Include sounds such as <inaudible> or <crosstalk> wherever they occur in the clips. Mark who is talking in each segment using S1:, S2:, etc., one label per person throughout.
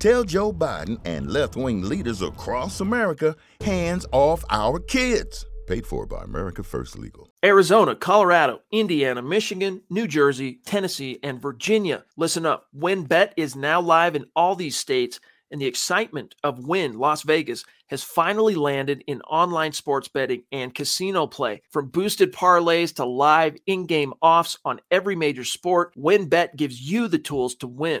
S1: Tell Joe Biden and left wing leaders across America hands off our kids. Paid for by America First Legal.
S2: Arizona, Colorado, Indiana, Michigan, New Jersey, Tennessee, and Virginia. Listen up. WynnBET is now live in all these states, and the excitement of Wynn Las Vegas has finally landed in online sports betting and casino play. From boosted parlays to live in game offs on every major sport, WynnBET gives you the tools to win.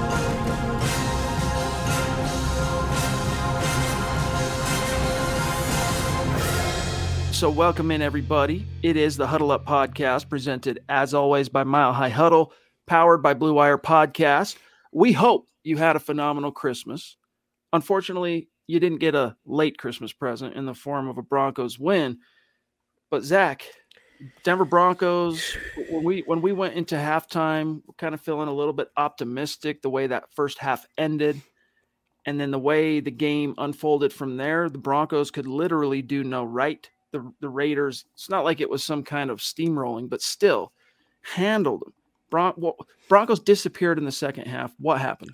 S2: So, welcome in everybody. It is the Huddle Up Podcast, presented as always by Mile High Huddle, powered by Blue Wire Podcast. We hope you had a phenomenal Christmas. Unfortunately, you didn't get a late Christmas present in the form of a Broncos win. But Zach, Denver Broncos, when we when we went into halftime, we're kind of feeling a little bit optimistic the way that first half ended. And then the way the game unfolded from there, the Broncos could literally do no right the the Raiders. It's not like it was some kind of steamrolling, but still handled them. Bron- well, Broncos disappeared in the second half. What happened?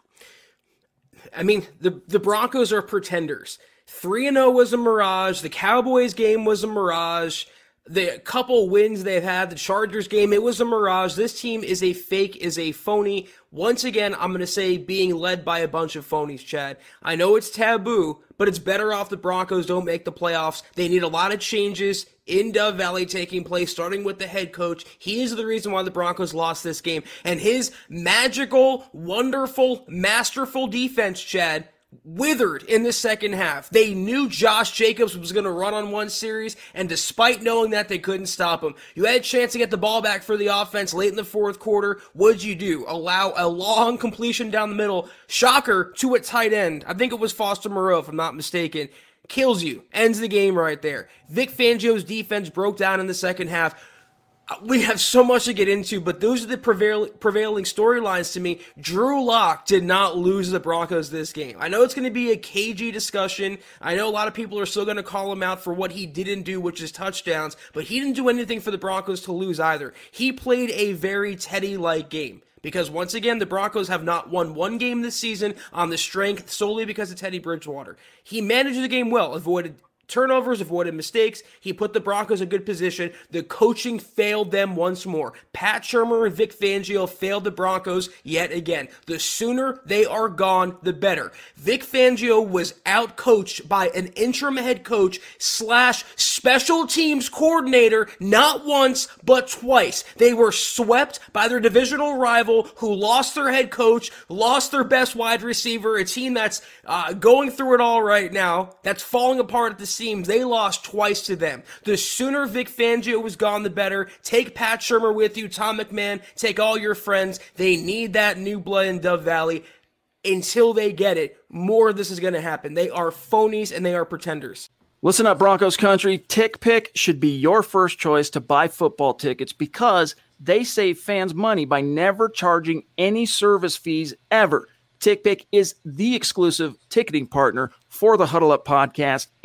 S3: I mean, the the Broncos are pretenders. 3 and 0 was a mirage. The Cowboys game was a mirage. The couple wins they've had, the Chargers game, it was a mirage. This team is a fake, is a phony. Once again, I'm going to say being led by a bunch of phonies, Chad. I know it's taboo, but it's better off the Broncos don't make the playoffs. They need a lot of changes in Dove Valley taking place, starting with the head coach. He is the reason why the Broncos lost this game. And his magical, wonderful, masterful defense, Chad, withered in the second half. They knew Josh Jacobs was going to run on one series, and despite knowing that, they couldn't stop him. You had a chance to get the ball back for the offense late in the fourth quarter. What'd you do? Allow a long completion down the middle. Shocker to a tight end. I think it was Foster Moreau, if I'm not mistaken. Kills you. Ends the game right there. Vic Fangio's defense broke down in the second half we have so much to get into, but those are the prevail- prevailing storylines to me. Drew Lock did not lose the Broncos this game. I know it's going to be a cagey discussion. I know a lot of people are still going to call him out for what he didn't do, which is touchdowns, but he didn't do anything for the Broncos to lose either. He played a very Teddy like game. Because once again, the Broncos have not won one game this season on the strength solely because of Teddy Bridgewater. He managed the game well, avoided turnovers, avoided mistakes. He put the Broncos in good position. The coaching failed them once more. Pat Shurmur and Vic Fangio failed the Broncos yet again. The sooner they are gone, the better. Vic Fangio was outcoached by an interim head coach slash special teams coordinator not once, but twice. They were swept by their divisional rival who lost their head coach, lost their best wide receiver, a team that's uh, going through it all right now, that's falling apart at the seams, they lost twice to them. The sooner Vic Fangio was gone, the better. Take Pat Shurmur with you, Tom McMahon, take all your friends. They need that new blood in Dove Valley. Until they get it, more of this is going to happen. They are phonies and they are pretenders.
S2: Listen up, Broncos country. TickPick should be your first choice to buy football tickets because they save fans money by never charging any service fees ever. TickPick is the exclusive ticketing partner for the Huddle Up podcast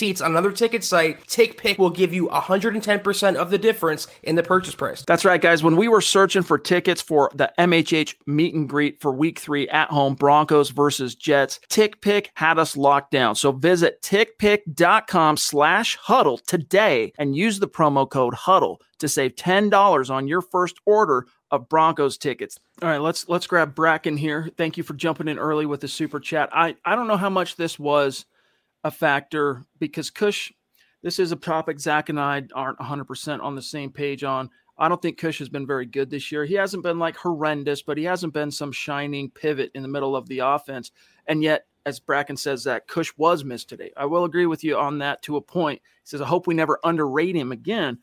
S3: seats on another ticket site, TickPick will give you 110% of the difference in the purchase price.
S2: That's right, guys. When we were searching for tickets for the MHH meet and greet for week three at home, Broncos versus Jets, TickPick had us locked down. So visit tickpick.com slash huddle today and use the promo code huddle to save $10 on your first order of Broncos tickets. All right, let's let's grab Bracken here. Thank you for jumping in early with the super chat. I I don't know how much this was a factor because Kush, this is a topic Zach and I aren't 100% on the same page on. I don't think Kush has been very good this year. He hasn't been like horrendous, but he hasn't been some shining pivot in the middle of the offense. And yet, as Bracken says, that Kush was missed today. I will agree with you on that to a point. He says, I hope we never underrate him again.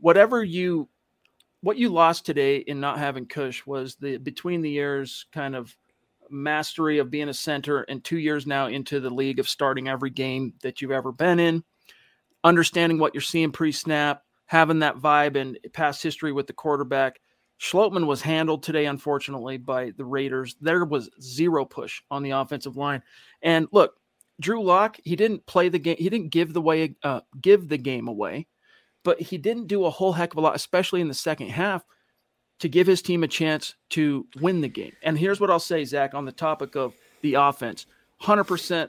S2: Whatever you what you lost today in not having Kush was the between the years kind of mastery of being a center and two years now into the league of starting every game that you've ever been in, understanding what you're seeing pre snap, having that vibe and past history with the quarterback. Schlottmann was handled today, unfortunately, by the Raiders. There was zero push on the offensive line. And look, Drew Lock, he didn't play the game. He didn't give the way, uh, give the game away but he didn't do a whole heck of a lot, especially in the second half, to give his team a chance to win the game. And here's what I'll say, Zach, on the topic of the offense 100%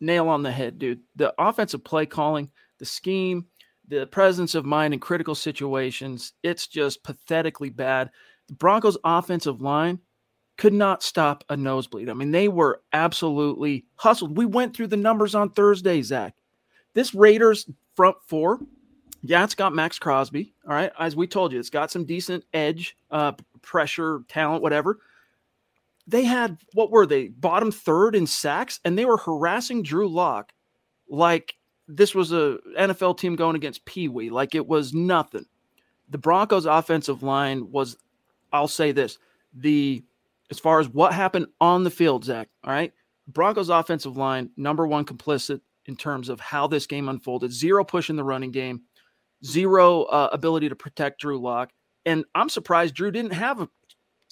S2: nail on the head, dude. The offensive play calling, the scheme, the presence of mind in critical situations, it's just pathetically bad. The Broncos' offensive line could not stop a nosebleed. I mean, they were absolutely hustled. We went through the numbers on Thursday, Zach. This Raiders front four yeah, it's got Maxx Crosby. All right. As we told you, it's got some decent edge, uh, pressure, talent, whatever. They had, what were they? Bottom third in sacks, and they were harassing Drew Lock like this was a NFL team going against Pee Wee, like it was nothing. The Broncos offensive line was, I'll say this, the as far as what happened on the field, Zach, all right. Broncos offensive line, number one complicit in terms of how this game unfolded. Zero push in the running game zero uh, ability to protect Drew Lock. And I'm surprised Drew didn't have a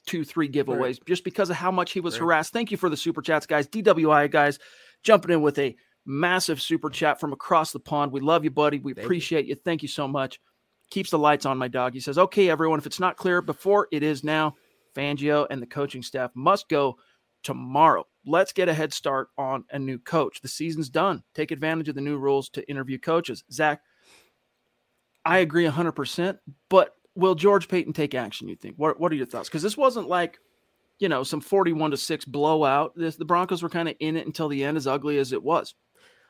S2: two, three giveaways right. just because of how much he was right. harassed. Thank you for the super chats, guys. DWI guys jumping in with a massive super chat from across the pond. We love you, buddy. We Thank appreciate you. you. Thank you so much. Keeps the lights on, my dog. He says, okay, everyone, if it's not clear before it is now, Fangio and the coaching staff must go tomorrow. Let's get a head start on a new coach. The season's done. Take advantage of the new rules to interview coaches. Zach, I agree 100%. But will George Paton take action, you think? What, what are your thoughts? Because this wasn't like, you know, some 41 to 6 blowout. This, the Broncos were kind of in it until the end, as ugly as it was.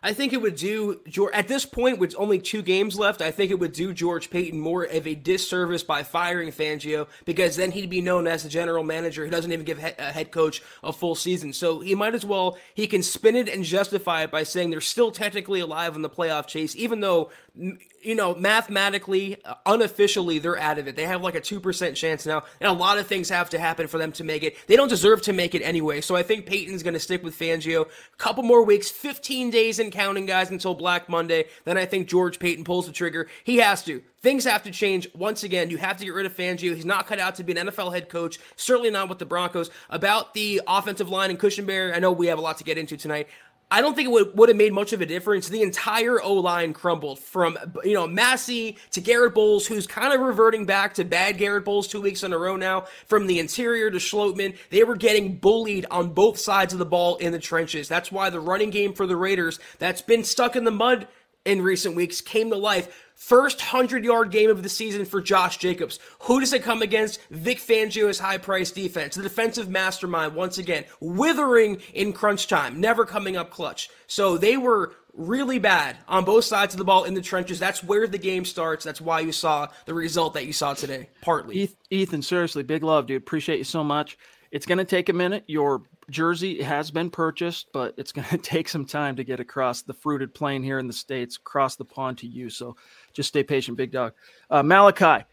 S3: I think it would do George at this point with only two games left. I think it would do George Paton more of a disservice by firing Fangio because then he'd be known as the general manager who doesn't even give a head coach a full season. So he might as well he can spin it and justify it by saying they're still technically alive in the playoff chase, even though you know, mathematically, uh, unofficially, they're out of it. They have like a 2% chance now, and a lot of things have to happen for them to make it. They don't deserve to make it anyway, so I think Paton's going to stick with Fangio. A couple more weeks, 15 days and counting, guys, until Black Monday. Then I think George Paton pulls the trigger. He has to. Things have to change. Once again, you have to get rid of Fangio. He's not cut out to be an NFL head coach, certainly not with the Broncos. About the offensive line and Cushenberry, I know we have a lot to get into tonight. I don't think it would, would have made much of a difference. The entire O line crumbled from you know Massie to Garrett Bolles, who's kind of reverting back to bad Garrett Bolles two weeks in a row now. From the interior to Schlottmann, they were getting bullied on both sides of the ball in the trenches. That's why the running game for the Raiders that's been stuck in the mud in recent weeks came to life. First 100 yard game of the season for Josh Jacobs. Who does it come against? Vic Fangio's high price defense. The defensive mastermind, once again, withering in crunch time, never coming up clutch. So they were really bad on both sides of the ball in the trenches. That's where the game starts. That's why you saw the result that you saw today, partly.
S2: Ethan, seriously, big love, dude. Appreciate you so much. It's going to take a minute. Your jersey has been purchased, but it's going <laughs> to take some time to get across the fruited plain here in the States, across the pond to you. So just stay patient, big dog. Uh, Malachi,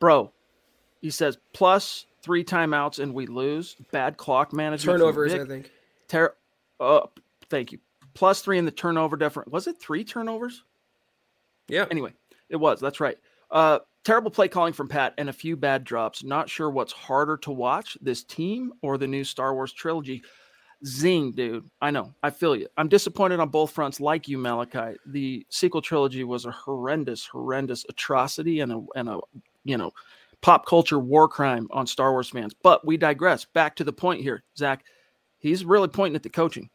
S2: bro, he says plus three timeouts and we lose. Bad clock management.
S3: Turnovers, I think.
S2: Ter- uh, thank you. Plus three in the turnover different. Was it three turnovers?
S3: Yeah.
S2: Anyway, it was. That's right. Uh, terrible play calling from Pat and a few bad drops. Not sure what's harder to watch, this team or the new Star Wars trilogy. Zing, dude. I know. I feel you. I'm disappointed on both fronts, like you, Malachi. The sequel trilogy was a horrendous, horrendous atrocity and a and a you know pop culture war crime on Star Wars fans. But we digress. Back to the point here, Zach. He's really pointing at the coaching.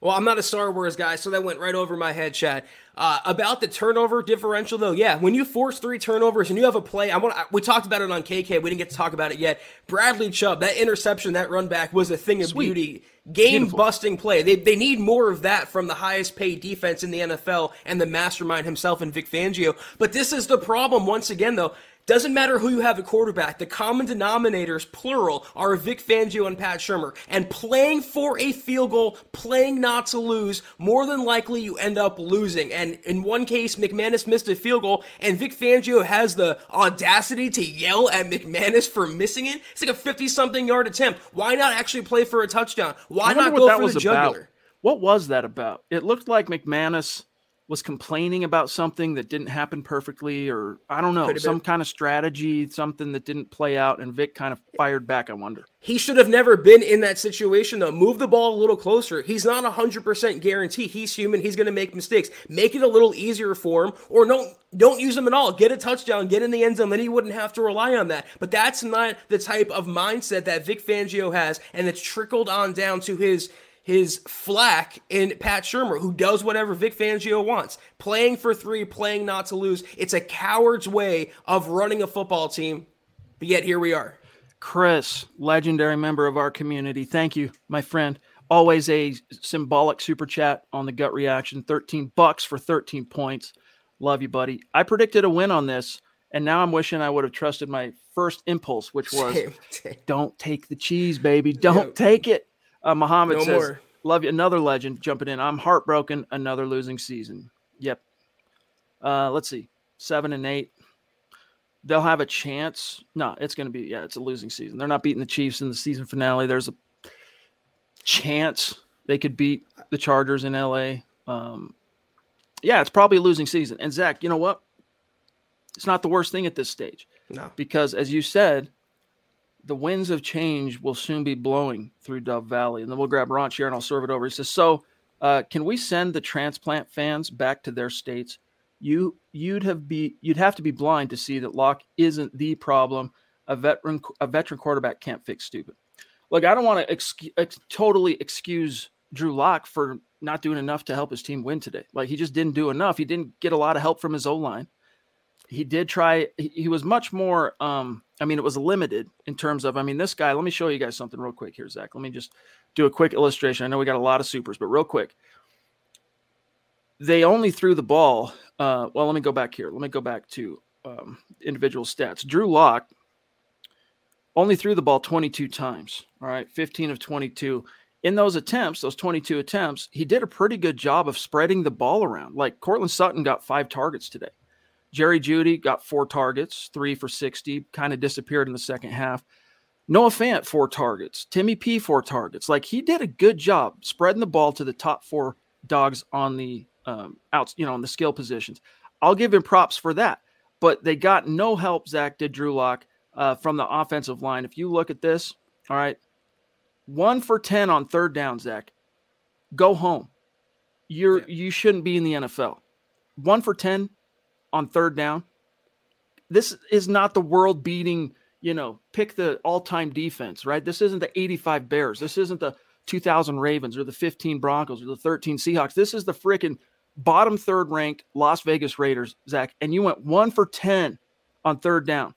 S3: Well, I'm not a Star Wars guy, so that went right over my head, Chad. Uh, about the turnover differential, though, yeah, when you force three turnovers and you have a play, I want we talked about it on KK. We didn't get to talk about it yet. Bradley Chubb, that interception, that run back was a thing of Sweet. beauty, game busting play. They they need more of that from the highest paid defense in the NFL and the mastermind himself and Vic Fangio. But this is the problem once again, though. Doesn't matter who you have at quarterback. The common denominators, plural, are Vic Fangio and Pat Shurmur. And playing for a field goal, playing not to lose, more than likely you end up losing. And in one case, McManus missed a field goal, and Vic Fangio has the audacity to yell at McManus for missing it. It's like a 50 something yard attempt. Why not actually play for a touchdown? Why not go for the jugular?
S2: About. What was that about? It looked like McManus was complaining about something that didn't happen perfectly, or I don't know, some kind of strategy, something that didn't play out, and Vic kind of fired back. I wonder.
S3: He should have never been in that situation, though. Move the ball a little closer. He's not a hundred percent guarantee. He's human. He's going to make mistakes. Make it a little easier for him, or don't don't use him at all. Get a touchdown, get in the end zone, then he wouldn't have to rely on that. But that's not the type of mindset that Vic Fangio has, and it's trickled on down to his his flack in Pat Shurmur, who does whatever Vic Fangio wants. Playing for three, playing not to lose. It's a coward's way of running a football team. But yet here we are.
S2: Chris, legendary member of our community. Thank you, my friend. Always a symbolic super chat on the gut reaction. 13 bucks for 13 points. Love you, buddy. I predicted a win on this, and now I'm wishing I would have trusted my first impulse, which was same, same. don't take the cheese, baby. Don't take it. Uh, Muhammad no says, more. "Love you." Another legend jumping in. I'm heartbroken. Another losing season. Yep. Uh, let's see, seven and eight. They'll have a chance. No, it's going to be yeah. It's a losing season. They're not beating the Chiefs in the season finale. There's a chance they could beat the Chargers in LA. Um, yeah, it's probably a losing season. And Zach, you know what? It's not the worst thing at this stage.
S3: No,
S2: because as you said, the winds of change will soon be blowing through Dove Valley. And then we'll grab Ron here and I'll serve it over. He says, So, uh, can we send the transplant fans back to their states? You you'd have be you'd have to be blind to see that Lock isn't the problem. A veteran a veteran quarterback can't fix stupid. Look, I don't want to ex- totally excuse Drew Lock for not doing enough to help his team win today. Like he just didn't do enough. He didn't get a lot of help from his O line he did try he, he was much more um i mean it was limited in terms of i mean this guy let me show you guys something real quick here zach. Let me just do a quick illustration. I know we got a lot of supers but real quick. They only threw the ball uh well let me go back here. Let me go back to um, individual stats. Drew lock only threw the ball 22 times all right? 15 of 22 in those attempts those 22 attempts he did a pretty good job of spreading the ball around. Like Courtland Sutton got five targets today Jerry Jeudy got four targets, three for 60, kind of disappeared in the second half. Noah Fant, four targets. Timmy P, four targets. Like he did a good job spreading the ball to the top four dogs on the um, outs, you know, on the skill positions. I'll give him props for that. But they got no help, Zach did Drew Lock, uh, from the offensive line. If you look at this, all right, one for 10 on third down, Zach. Go home. You're yeah. you shouldn't be in the NFL. One for 10, on third down. This is not the world beating, you know, pick the all time defense, right? This isn't the 85 Bears. This isn't the 2000 Ravens or the 15 Broncos or the 13 Seahawks. This is the freaking bottom third ranked Las Vegas Raiders, Zach, and you went one for 10 on third down.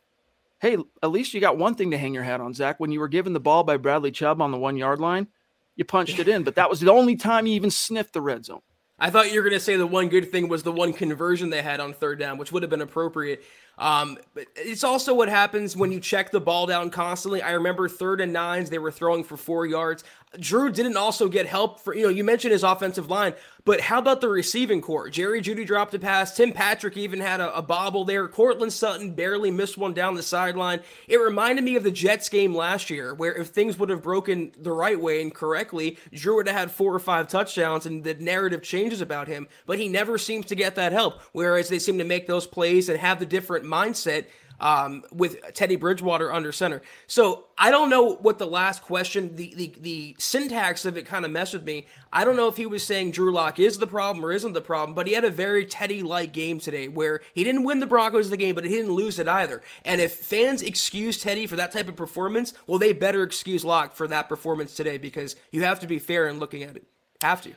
S2: Hey, at least you got one thing to hang your hat on, Zach. When you were given the ball by Bradley Chubb on the one yard line, you punched it in, but that was the only time you even sniffed the red zone.
S3: I thought you were going to say the one good thing was the one conversion they had on third down, which would have been appropriate. Um, but it's also what happens when you check the ball down constantly. I remember third and nines, they were throwing for four yards. Drew didn't also get help for, you know, you mentioned his offensive line, but how about the receiving corps? Jerry Jeudy dropped a pass. Tim Patrick even had a, a bobble there. Courtland Sutton barely missed one down the sideline. It reminded me of the Jets game last year, where if things would have broken the right way and correctly, Drew would have had four or five touchdowns and the narrative changes about him, but he never seems to get that help. Whereas they seem to make those plays and have the different mindset um, with Teddy Bridgewater under center. So I don't know what the last question, the the, the syntax of it kind of messed with me. I don't know if he was saying Drew Lock is the problem or isn't the problem, but he had a very Teddy-like game today where he didn't win the Broncos the game, but he didn't lose it either. And if fans excuse Teddy for that type of performance, well, they better excuse Lock for that performance today because you have to be fair in looking at it. Have to.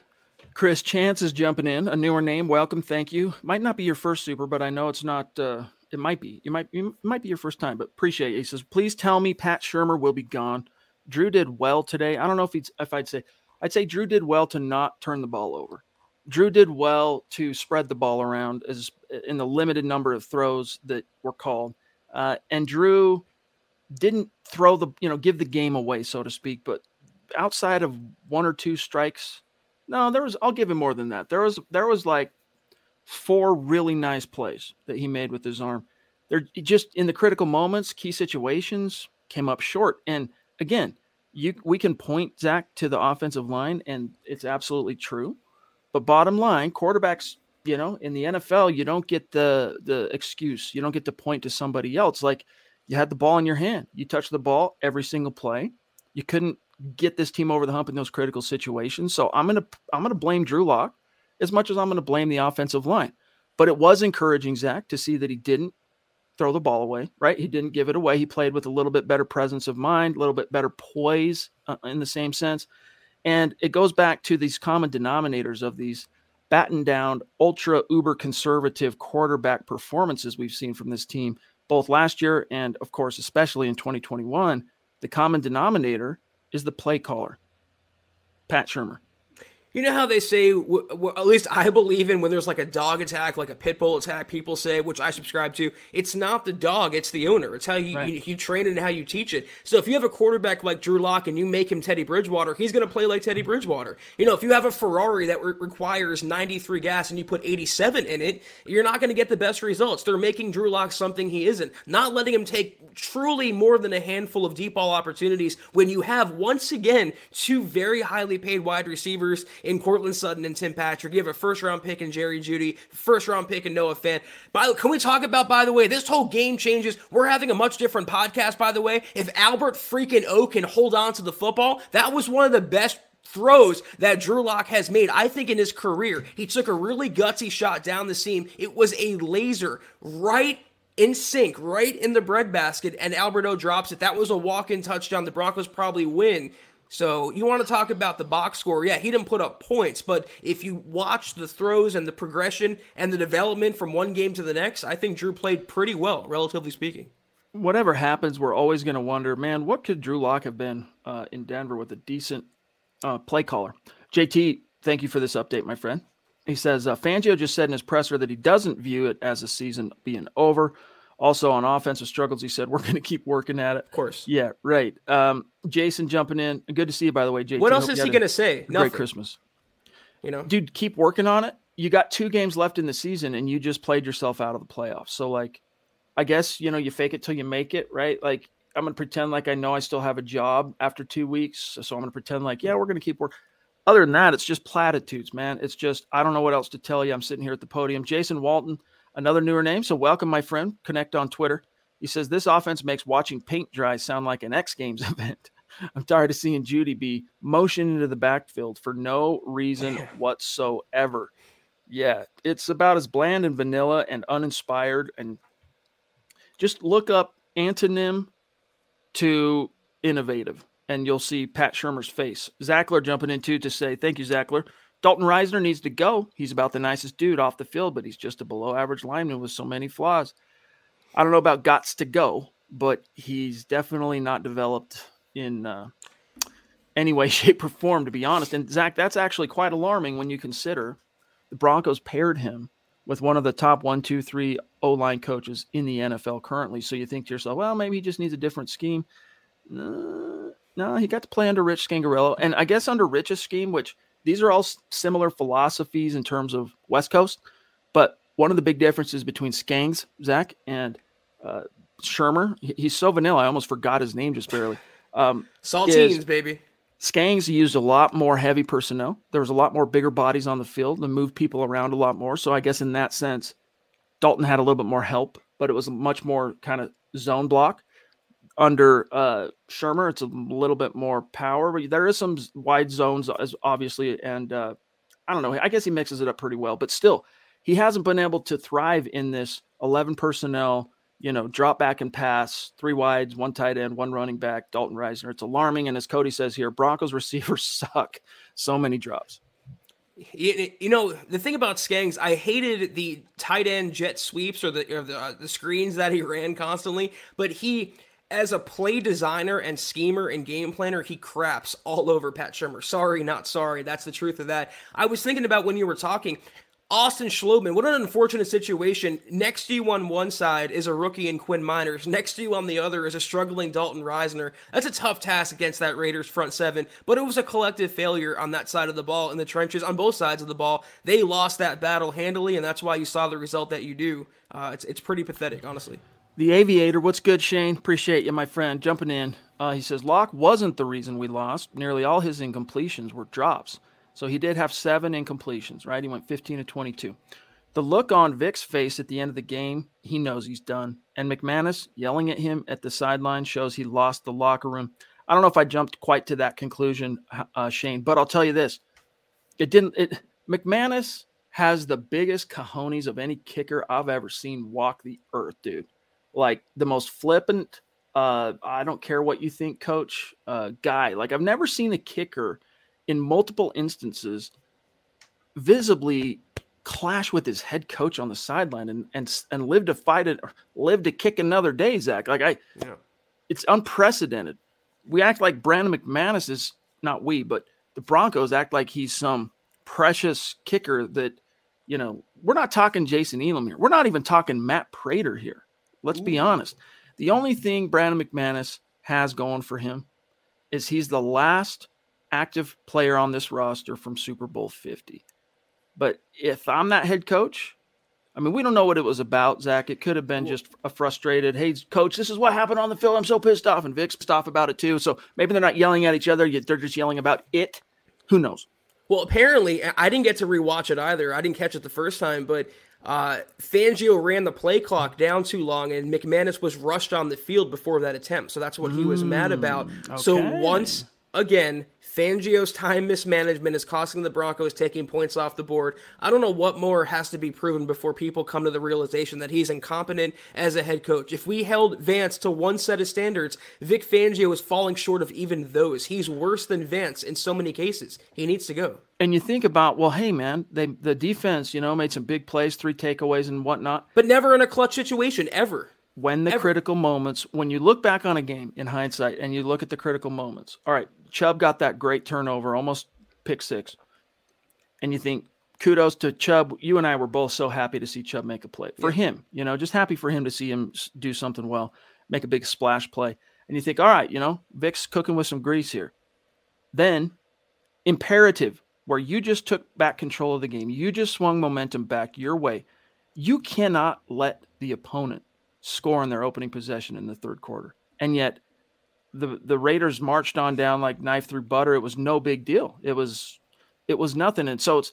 S2: Chris Chance is jumping in, a newer name. Welcome, thank you. Might not be your first super, but I know it's not. Uh, it might be. You might. It might be your first time, but appreciate it. He says, "Please tell me Pat Shurmur will be gone." Drew did well today. I don't know if he's. If I'd say, I'd say Drew did well to not turn the ball over. Drew did well to spread the ball around as in the limited number of throws that were called, uh, and Drew didn't throw the you know give the game away so to speak. But outside of one or two strikes no, there was. I'll give him more than that. There was. There was like four really nice plays that he made with his arm. They're just in the critical moments, key situations came up short. And again, you we can point Zach to the offensive line, and it's absolutely true. But bottom line, quarterbacks, you know, in the NFL, you don't get the the excuse. You don't get to point to somebody else. Like you had the ball in your hand. You touched the ball every single play. You couldn't get this team over the hump in those critical situations. So I'm gonna I'm gonna blame Drew Lock as much as I'm gonna blame the offensive line. But it was encouraging, Zach, to see that he didn't throw the ball away, right? He didn't give it away. He played with a little bit better presence of mind, a little bit better poise uh, in the same sense. And it goes back to these common denominators of these battened down, ultra uber conservative quarterback performances we've seen from this team, both last year and, of course, especially in 2021. The common denominator is the play caller, Pat Shurmur.
S3: You know how they say, w- w- at least I believe in when there's like a dog attack, like a pit bull attack, people say, which I subscribe to, it's not the dog, it's the owner. It's how you, right. you, you, train it and how you teach it. So if you have a quarterback like Drew Lock and you make him Teddy Bridgewater, he's going to play like Teddy Bridgewater. You know, if you have a Ferrari that re- requires 93 gas and you put 87 in it, you're not going to get the best results. They're making Drew Lock something he isn't, not letting him take truly more than a handful of deep ball opportunities when you have, once again, two very highly paid wide receivers in Courtland Sutton and Tim Patrick. You have a first round pick in Jerry Jeudy, first round pick in Noah Fant. By can we talk about, by the way, this whole game changes. We're having a much different podcast, by the way. If Albert freaking O can hold on to the football, that was one of the best throws that Drew Lock has made, I think, in his career. He took a really gutsy shot down the seam. It was a laser right in sync, right in the breadbasket, and Alberto drops it. That was a walk in touchdown. The Broncos probably win. So you want to talk about the box score? Yeah, he didn't put up points, but if you watch the throws and the progression and the development from one game to the next, I think Drew played pretty well, relatively speaking.
S2: Whatever happens, we're always going to wonder, man, what could Drew Lock have been uh, in Denver with a decent uh, play caller? JT, thank you for this update, my friend. He says uh, Fangio just said in his presser that he doesn't view it as a season being over. Also on offensive struggles, he said we're going to keep working at it.
S3: Of course.
S2: Yeah, right. Um, Jason jumping in. Good to see you, by the way, Jason.
S3: What else is he going to say?
S2: Great Christmas.
S3: You know,
S2: dude, keep working on it. You got two games left in the season, and you just played yourself out of the playoffs. So, like, I guess you know you fake it till you make it, right? Like, I'm going to pretend like I know I still have a job after two weeks, so I'm going to pretend like, yeah, we're going to keep working. Other than that, it's just platitudes, man. It's just I don't know what else to tell you. I'm sitting here at the podium. Jason Walton another newer name. So welcome, my friend. Connect on Twitter. He says this offense makes watching paint dry sound like an X Games <laughs> event. I'm tired of seeing Jeudy be motioned into the backfield for no reason <laughs> whatsoever. Yeah, it's about as bland and vanilla and uninspired. And just look up antonym to innovative, and you'll see Pat Shurmur's face. Zackler jumping in too to say, Thank you, Zackler. Dalton Risner needs to go. He's about the nicest dude off the field, but he's just a below average lineman with so many flaws. I don't know about gots to go, but he's definitely not developed in uh, any way, <laughs> shape, or form, to be honest. And Zach, that's actually quite alarming when you consider the Broncos paired him with one of the top one, two, three O line coaches in the NFL currently. So you think to yourself, well, maybe he just needs a different scheme. No, no, he got to play under Rich Scangarello. And I guess under Rich's scheme, which these are all similar philosophies in terms of West Coast. But one of the big differences between Skangs, Zach, and uh, Shurmur, he's so vanilla, I almost forgot his name just barely. Um,
S3: Saltines, baby.
S2: Skangs used a lot more heavy personnel. There was a lot more bigger bodies on the field and moved people around a lot more. So I guess in that sense, Dalton had a little bit more help, but it was a much more kind of zone block. Under uh, Shurmur, it's a little bit more power, but there is some wide zones, as obviously, and uh, I don't know. I guess he mixes it up pretty well, but still, he hasn't been able to thrive in this 11 personnel you know, drop back and pass, three wides, one tight end, one running back, Dalton Risner. It's alarming. And as Cody says here, Broncos <laughs> receivers suck. So many drops.
S3: You, know the thing about Skangs, I hated the tight end jet sweeps or the or the, uh, the screens that he <laughs> ran constantly. But he, as a play designer and schemer and game planner, he craps all over Pat Shurmur. Sorry, not sorry. That's the truth of that. I was thinking about when you were talking. Austin Schlottmann, what an unfortunate situation. Next to you on one side is a rookie in Quinn Meinerz. Next to you on the other is a struggling Dalton Risner. That's a tough task against that Raiders front seven, but it was a collective failure on that side of the ball in the trenches on both sides of the ball. They lost that battle handily, and that's why you saw the result that you do. Uh, it's, it's pretty pathetic, honestly.
S2: The Aviator, what's good, Shane? Appreciate you, my friend, jumping in. Uh, he says Lock wasn't the reason we lost. Nearly all his incompletions were drops. So he did have seven incompletions, right? He went 15 to 22. The look on Vic's face at the end of the game, he knows he's done. And McManus yelling at him at the sideline shows he lost the locker room. I don't know if I jumped quite to that conclusion, uh, Shane, but I'll tell you this: it didn't. It McManus has the biggest cojones of any kicker I've ever seen walk the earth, dude. Like the most flippant. Uh, I don't care what you think, coach. Uh, guy. Like I've never seen a kicker in multiple instances visibly clash with his head coach on the sideline and and and live to fight it live to kick another day zach like i yeah. it's unprecedented we act like brandon mcmanus is not we but the broncos act like he's some precious kicker that you know we're not talking jason elam here we're not even talking matt prater here let's Ooh. be honest the only thing brandon mcmanus has going for him is he's the last active player on this roster from Super Bowl 50. But if I'm that head coach, I mean, we don't know what it was about, Zach. It could have been just a frustrated, hey, coach, this is what happened on the field. I'm so pissed off. And Vic's pissed off about it too. So maybe they're not yelling at each other. They're just yelling about it. Who knows?
S3: Well, apparently, I didn't get to rewatch it either. I didn't catch it the first time, but uh, Fangio ran the play clock down too long, and McManus was rushed on the field before that attempt. So that's what he was mad about. Mm, okay. So once again, Fangio's time mismanagement is costing the Broncos taking points off the board. I don't know what more has to be proven before people come to the realization that he's incompetent as a head coach. If we held Vance to one set of standards, Vic Fangio is falling short of even those. He's worse than Vance in so many cases. He needs to go.
S2: And you think about, well, hey man, they the defense, you know, made some big plays, three takeaways and whatnot,
S3: but never in a clutch situation ever
S2: when the Ever. critical moments, when you look back on a game in hindsight and you look at the critical moments, all right, Chubb got that great turnover, almost pick six. And you think, kudos to Chubb. You and I were both so happy to see Chubb make a play for yeah. him, you know, just happy for him to see him do something well, make a big splash play. And you think, all right, you know, Vic's cooking with some grease here. Then, imperative, where you just took back control of the game, you just swung momentum back your way. You cannot let the opponent score in their opening possession in the third quarter. And yet, the the Raiders marched on down like knife through butter. It was no big deal. It was it was nothing. And so it's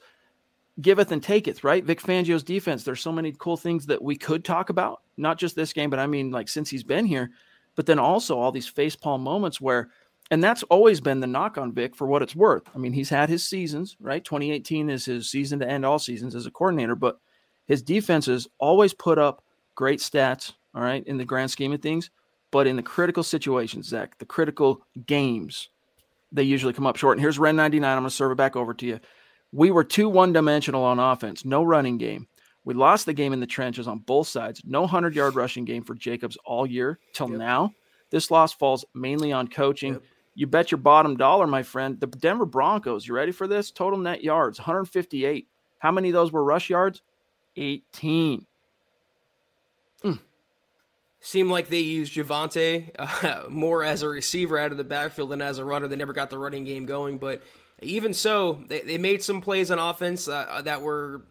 S2: giveth and taketh, right? Vic Fangio's defense. There's so many cool things that we could talk about, not just this game, but I mean like since he's been here, but then also all these facepalm moments where and that's always been the knock on Vic for what it's worth. I mean, he's had his seasons, right? 2018 is his season to end all seasons as a coordinator, but his defenses always put up great stats, all right, in the grand scheme of things. But in the critical situations, Zach, the critical games, they usually come up short. And here's Ren 99. I'm going to serve it back over to you. We were too one dimensional on offense, no running game. We lost the game in the trenches on both sides. No 100 yard rushing game for Jacobs all year till yep. now. This loss falls mainly on coaching. Yep. You bet your bottom dollar, my friend. The Denver Broncos, you ready for this? Total net yards 158. How many of those were rush yards? 18.
S3: Mm. Seemed like they used Javonte uh, more as a receiver out of the backfield than as a runner. They never got the running game going, but even so, they, they made some plays on offense uh, that were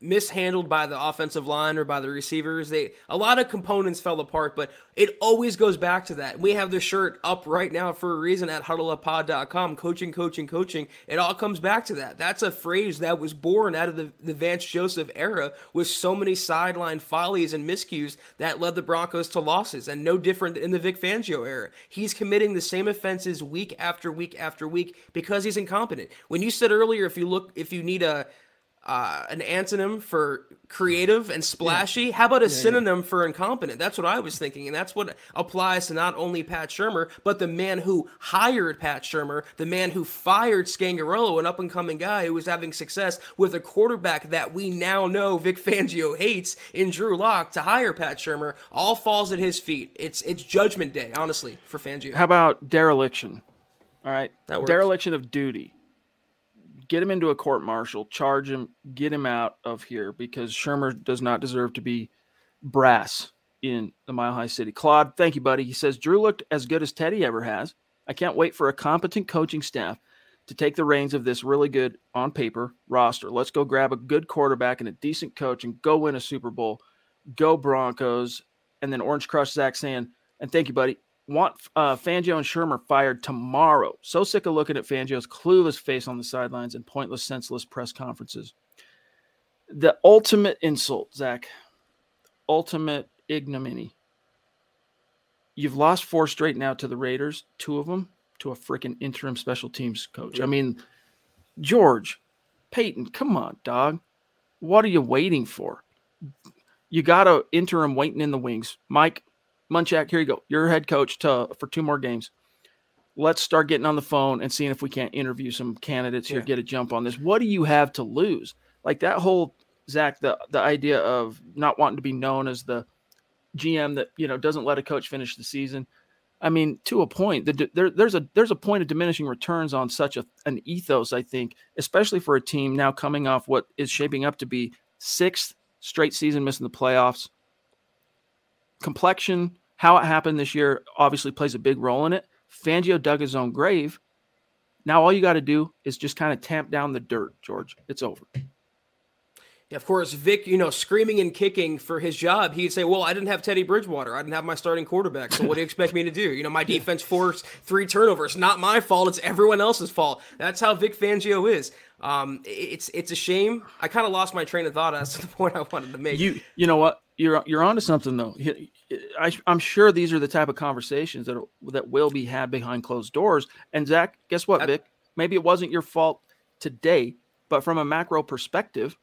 S3: mishandled by the offensive line or by the receivers. They a lot of components fell apart, but it always goes back to that. We have the shirt up right now for a reason at huddleuppod.com, coaching, coaching, coaching. It all comes back to that. That's a phrase that was born out of the, the Vance Joseph era with so many sideline follies and miscues that led the Broncos to losses and no different in the Vic Fangio era. He's committing the same offenses week after week after week because he's incompetent. When you said earlier if you look if you need a uh, an antonym for creative and splashy. Yeah. How about a yeah, synonym yeah. for incompetent? That's what I was thinking, and that's what applies to not only Pat Shurmur, but the man who hired Pat Shurmur, the man who fired Scangarello, an up and coming guy who was having success with a quarterback that we now know Vic <laughs> Fangio hates in Drew Lock to hire Pat Shurmur. All falls at his feet. It's it's Judgment Day, honestly, for Fangio.
S2: How about dereliction? All right, dereliction of duty get him into a court martial, charge him, get him out of here because Shurmur does not deserve to be brass in the Mile High City. Claude, thank you, buddy. He says Drew looked as good as Teddy ever has. I can't wait for a competent coaching staff to take the reins of this really good on paper roster. Let's go grab a good quarterback and a decent coach and go win a Super Bowl. Go Broncos. And then Orange Crush Zach saying, and thank you, buddy want uh, Fangio and Shurmur fired tomorrow. So sick of looking at Fangio's clueless face on the sidelines and pointless, senseless press conferences. The ultimate insult, Zach. Ultimate ignominy. You've lost four straight now to the Raiders, two of them to a freaking interim special teams coach. I mean, George, Paton, come on, dog. What are you waiting for? You got a interim waiting in the wings. Mike, Munchak, here you go. You're head coach to, for two more games. Let's start getting on the phone and seeing if we can't interview some candidates here, yeah. get a jump on this. What do you have to lose? Like that whole Zach, the the idea of not wanting to be known as the GM that you know doesn't let a coach finish the season. I mean, to a point, the, there, there's a there's a point of diminishing returns on such a, an ethos. I think, especially for a team now coming off what is shaping up to be sixth straight season missing the playoffs complexion, how it happened this year obviously plays a big role in it. Fangio dug his own grave. Now all you got to do is just kind of tamp down the dirt, George. It's over.
S3: Yeah, of course, Vic, you know, screaming and kicking for his job, he'd say, Well, I didn't have Teddy Bridgewater. I didn't have my starting quarterback. So what do you expect me to do? You know, my defense forced three turnovers. Not my fault. It's everyone else's fault. That's how Vic Fangio is. Um, it's it's a shame. I kind of lost my train of thought as to the point I wanted to make.
S2: You you know what? You're you're onto something though. I, am sure these are the type of conversations that are, that will be had behind closed doors. And Zach, guess what, Vic? Maybe it wasn't your fault today, but from a macro perspective,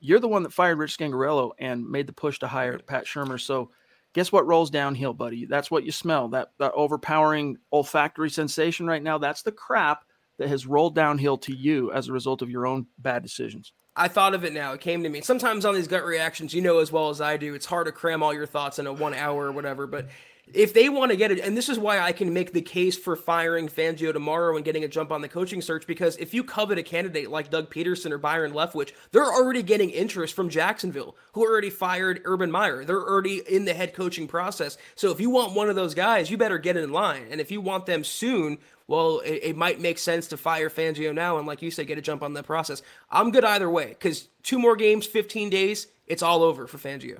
S2: you're the one that fired Rich Scangarello and made the push to hire Pat Shurmur. So, guess what rolls downhill, buddy? That's what you smell. That that overpowering olfactory sensation right now. That's the crap that has rolled downhill to you as a result of your own bad decisions.
S3: I thought of it now. It came to me. Sometimes on these gut reactions, you know as well as I do, it's hard to cram all your thoughts in a one hour or whatever. But if they want to get it, and this is why I can make the case for firing Fangio tomorrow and getting a jump on the coaching search, because if you covet a candidate like Doug Pederson or Byron Leftwich, they're already getting interest from Jacksonville, who already fired Urban Meyer. They're already in the head coaching process. So if you want one of those guys, you better get in line. And if you want them soon, well, it, it, might make sense to fire Fangio now and, like you said, get a jump on that process. I'm good either way because two more games, 15 days, it's all over for Fangio.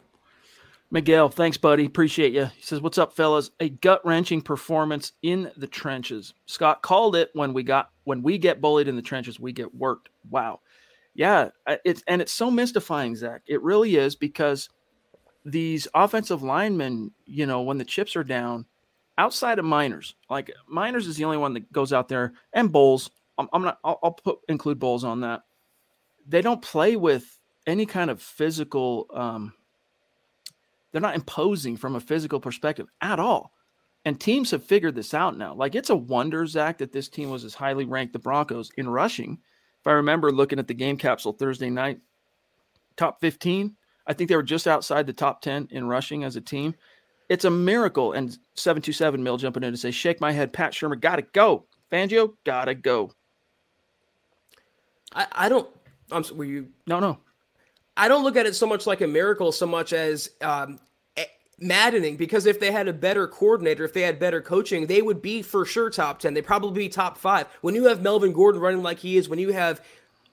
S2: Miguel, thanks, buddy. Appreciate you. He says, "What's up, fellas? A gut wrenching performance in the trenches." Scott called it when we got when we get bullied in the trenches, we get worked. Wow, yeah, it's and it's so mystifying, Zach. It really is because these offensive linemen, you know, when the chips are down, outside of Meinerz, like Meinerz is the only one that goes out there and Bolles. I'm, I'm not. I'll, I'll, put include Bolles on that. They don't play with any kind of physical. Um, they're not imposing from a physical perspective at all. And teams have figured this out now. Like it's a wonder, Zach, that this team was as highly ranked the Broncos in rushing If I remember looking at the game capsule Thursday night, top 15, I think they were just outside the top 10 in rushing as a team. It's a miracle. And 727 Mill jumping in to say, shake my head, Pat Shurmur, gotta go. Fangio, gotta go.
S3: I, I don't. I'm. Were you?
S2: No, no.
S3: I don't look at it so much like a miracle, so much as um, maddening. Because if they had a better coordinator, if they had better coaching, they would be for sure top ten. They'd probably be top five. When you have Melvin Gordon running like he is, when you have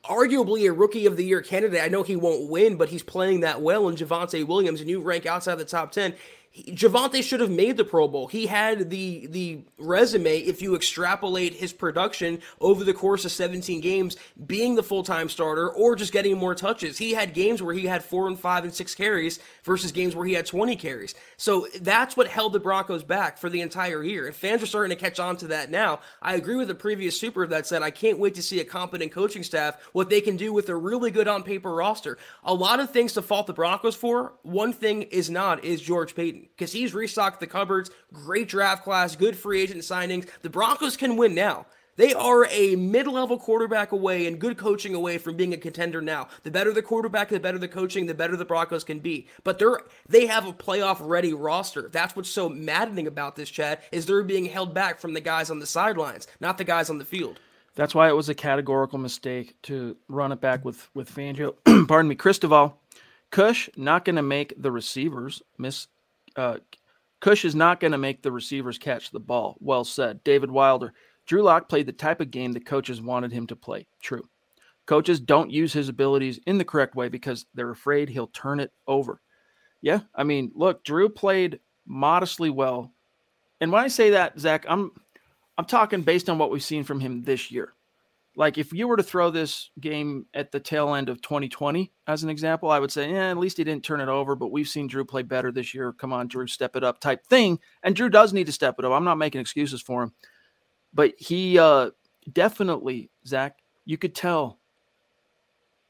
S3: arguably a rookie of the year candidate. I know he won't win, but he's playing that well in Javonte Williams, and you rank outside the top 10. Javonte should have made the Pro Bowl. He had the the resume if you extrapolate his production over the course of 17 games, being the full time starter or just getting more touches. He had games where he had four and five and six carries versus games where he had 20 carries. So that's what held the Broncos back for the entire year. And fans are starting to catch on to that now. I agree with the previous super that said I can't wait to see a competent coaching staff what they can do with a really good on paper roster. A lot of things to fault the Broncos for. One thing is not is George Paton because he's restocked the cupboards. Great draft class, good free agent signings. The Broncos can win now. They are a mid level quarterback away and good coaching away from being a contender now. The better the quarterback, the better the coaching, the better the Broncos can be. But they're they have a playoff ready roster. That's what's so maddening about this, Chad, is they're being held back from the guys on the sidelines, not the guys on the field.
S2: That's why it was a categorical mistake to run it back with with Fangio. <clears throat> Pardon me, Cristobal. Cush not going to make the receivers miss uh, Cush is not going to make the receivers catch the ball. Well said. David Wilder. Drew Lock played the type of game the coaches wanted him to play. True. Coaches don't use his abilities in the correct way because they're afraid he'll turn it over. Yeah, I mean, look, Drew played modestly well. And when I say that, Zach, I'm I'm talking based on what we've seen from him this year. Like if you were to throw this game at the tail end of 2020 as an example, I would say, yeah, at least he didn't turn it over, but we've seen Drew play better this year. Come on, Drew, step it up type thing. And Drew does need to step it up. I'm not making excuses for him. But he uh definitely, Zach, you could tell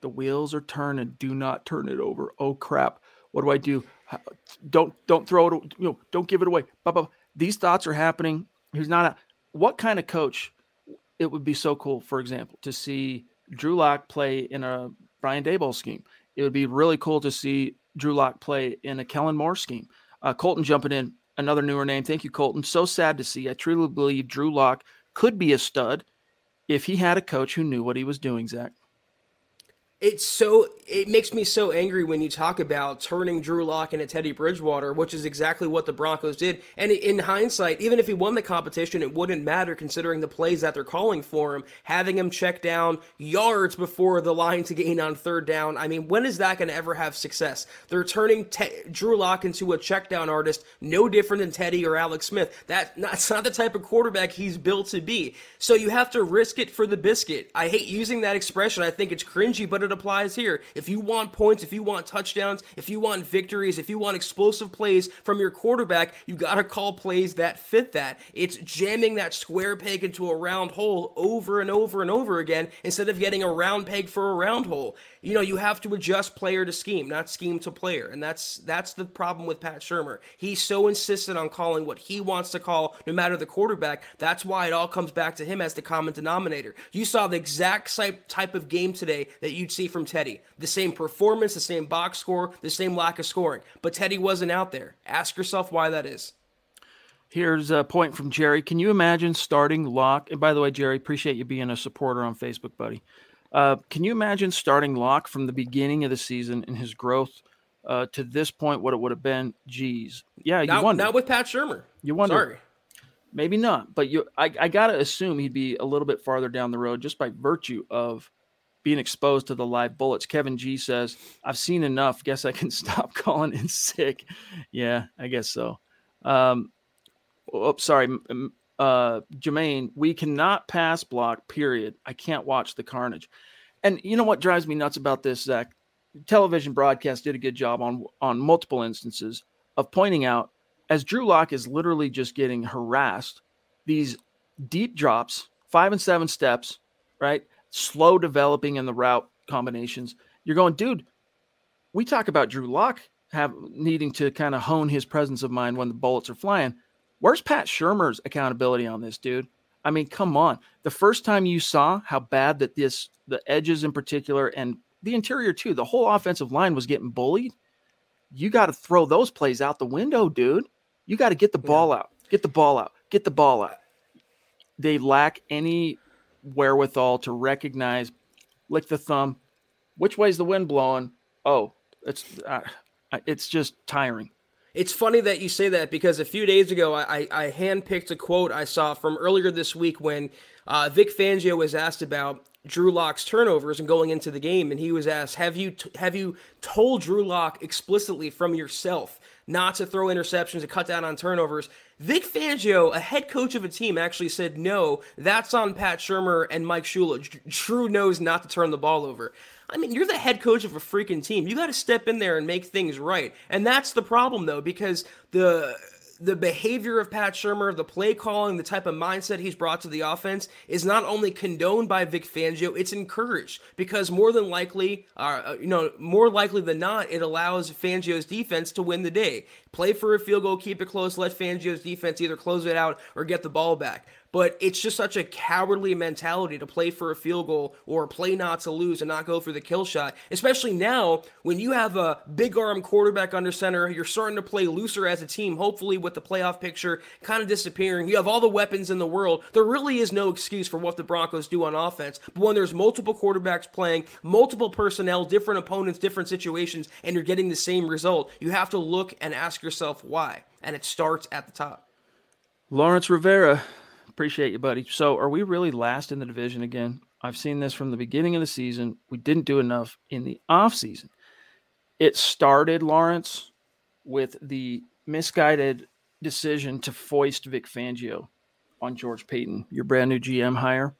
S2: the wheels are turning. Do not turn it over. Oh crap. What do I do? Don't don't throw it, you know, don't give it away. These thoughts are happening. He's not a what kind of coach it would be so cool, for example, to see Drew Lock play in a Brian Daboll scheme. It would be really cool to see Drew Lock play in a Kellen Moore scheme. Uh, Colton jumping in, another newer name. Thank you, Colton. So sad to see. I truly believe Drew Lock could be a stud if he had a coach who knew what he was doing, Zach
S3: it's so it makes me so angry when you talk about turning Drew Lock into Teddy Bridgewater, which is exactly what the Broncos did. And in hindsight, even if he won the competition, it wouldn't matter considering the plays that they're calling for him, having him check down yards before the line to gain on third down. I mean, when is that going to ever have success? They're turning Te- Drew Lock into a check down artist, no different than Teddy or Alex Smith. That that's not the type of quarterback he's built to be. So you have to risk it for the biscuit. I hate using that expression. I think it's cringy, but it applies here. If you want points, if you want touchdowns, if you want victories, if you want explosive plays from your quarterback, you got to call plays that fit that. It's jamming that square peg into a round hole over and over and over again instead of getting a round peg for a round hole you know, you have to adjust player to scheme, not scheme to player. And that's that's the problem with Pat Shurmur. He's so insistent on calling what he wants to call, no matter the quarterback. That's why it all comes back to him as the common denominator. You saw the exact type of game today that you'd see from Teddy. The same performance, the same box score, the same lack of scoring. But Teddy wasn't out there. Ask yourself why that is.
S2: Here's a point from Jerry. Can you imagine starting Lock? And by the way, Jerry, appreciate you being a supporter on Facebook, buddy. Uh, can you imagine starting Lock from the beginning of the season and his growth uh, to this point? What it would have been? Geez, yeah, you
S3: not,
S2: wonder.
S3: Not with Pat Shurmur.
S2: You wonder.
S3: Sorry.
S2: Maybe not, but you. I, I gotta assume he'd be a little bit farther down the road just by virtue of being exposed to the live bullets. Kevin G says, "I've seen enough. Guess I can <laughs> stop calling in sick." Yeah, I guess so. Um, oh, sorry uh, Jermaine, we cannot pass block, period. I can't watch the carnage. And you know what drives me nuts about this, Zach? Television broadcast did a good job on on multiple instances of pointing out as Drew Lock is literally just getting harassed, these deep drops, five and seven steps, right? Slow developing in the route combinations. You're going, dude, we talk about Drew Lock have needing to kind of hone his presence of mind when the bullets are flying. Where's Pat Shurmur's accountability on this, dude? I mean, come on. The first time you saw how bad that this, the edges in particular, and the interior too, the whole offensive line was getting bullied. You got to throw those plays out the window, dude. You got to get the ball out, get the ball out, get the ball out. They lack any wherewithal to recognize, lick the thumb, which way's the wind blowing? Oh, it's uh, it's just tiring.
S3: It's funny that you say that because a few days ago I, I handpicked a quote I saw from earlier this week when uh, Vic Fangio was asked about Drew Lock's turnovers and going into the game, and he was asked, "Have you t- have you told Drew Lock explicitly from yourself not to throw interceptions and cut down on turnovers?" Vic Fangio, a head coach of a team, actually said, "No, that's on Pat Shurmur and Mike Shula. Drew knows not to turn the ball over." I mean, you're the head coach of a freaking team. You got to step in there and make things right. And that's the problem, though, because the the behavior of Pat Shurmur, the play calling, the type of mindset he's brought to the offense is not only condoned by Vic Fangio, it's encouraged because more than likely, uh, uh, you know, more likely than not, it allows Fangio's defense to win the day. Play for a field goal, keep it close, let Fangio's defense either close it out or get the ball back but it's just such a cowardly mentality to play for a field goal or play not to lose and not go for the kill shot. Especially now when you have a big arm quarterback under center, you're starting to play looser as a team, hopefully with the playoff picture kind of disappearing. You have all the weapons in the world. There really is no excuse for what the Broncos do on offense. But when there's multiple quarterbacks playing, multiple personnel, different opponents, different situations, and you're getting the same result, you have to look and ask yourself why. And it starts at the top.
S2: Lawrence Rivera Appreciate you, buddy. So, are we really last in the division again? I've seen this from the beginning of the season. We didn't do enough in the off season. It started, Lawrence, with the misguided decision to foist Vic Fangio on George Paton, your brand new GM hire.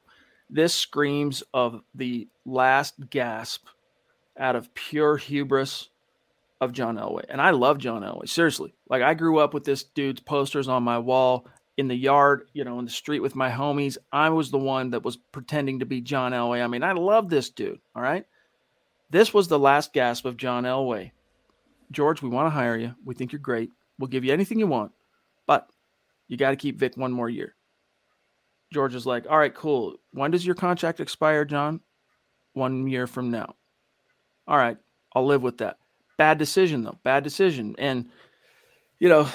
S2: This screams of the last gasp out of pure hubris of John Elway. And I love John Elway, seriously. Like I grew up with this dude's posters on my wall in the yard, you know, in the street with my homies. I was the one that was pretending to be John Elway. I mean, I love this dude. All right. This was the last gasp of John Elway. George, we want to hire you. We think you're great. We'll give you anything you want, but you got to keep Vic one more year. George is like, all right, cool. When does your contract expire, John? One year from now. All right, I'll live with that. Bad decision, though. Bad decision. And, you know,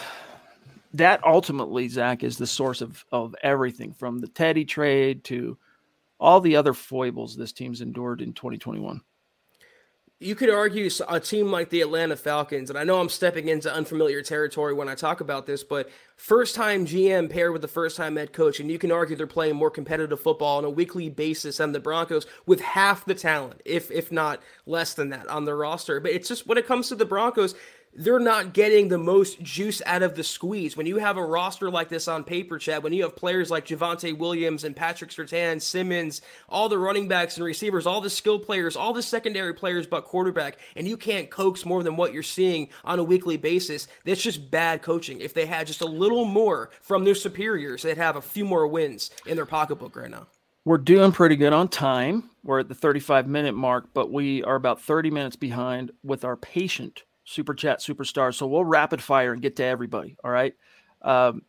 S2: that ultimately, Zach, is the source of of everything from the Teddy trade to all the other foibles this team's endured in 2021.
S3: You could argue a team like the Atlanta Falcons, and I know I'm stepping into unfamiliar territory when I talk about this, but first time GM paired with the first time head coach, and you can argue they're playing more competitive football on a weekly basis than the Broncos with half the talent, if if not less than that, on their roster. But it's just when it comes to the Broncos, they're not getting the most juice out of the squeeze. When you have a roster like this on paper, Chad, when you have players like Javonte Williams and Patrick Surtain, Simmons, all the running backs and receivers, all the skill players, all the secondary players but quarterback, and you can't coax more than what you're seeing on a weekly basis, that's just bad coaching. If they had just a little more from their superiors, they'd have a few more wins in their pocketbook right now.
S2: We're doing pretty good on time. We're at the 35 minute mark, but we are about 30 minutes behind with our patient super chat superstar. So we'll rapid fire and get to everybody. All right. Um,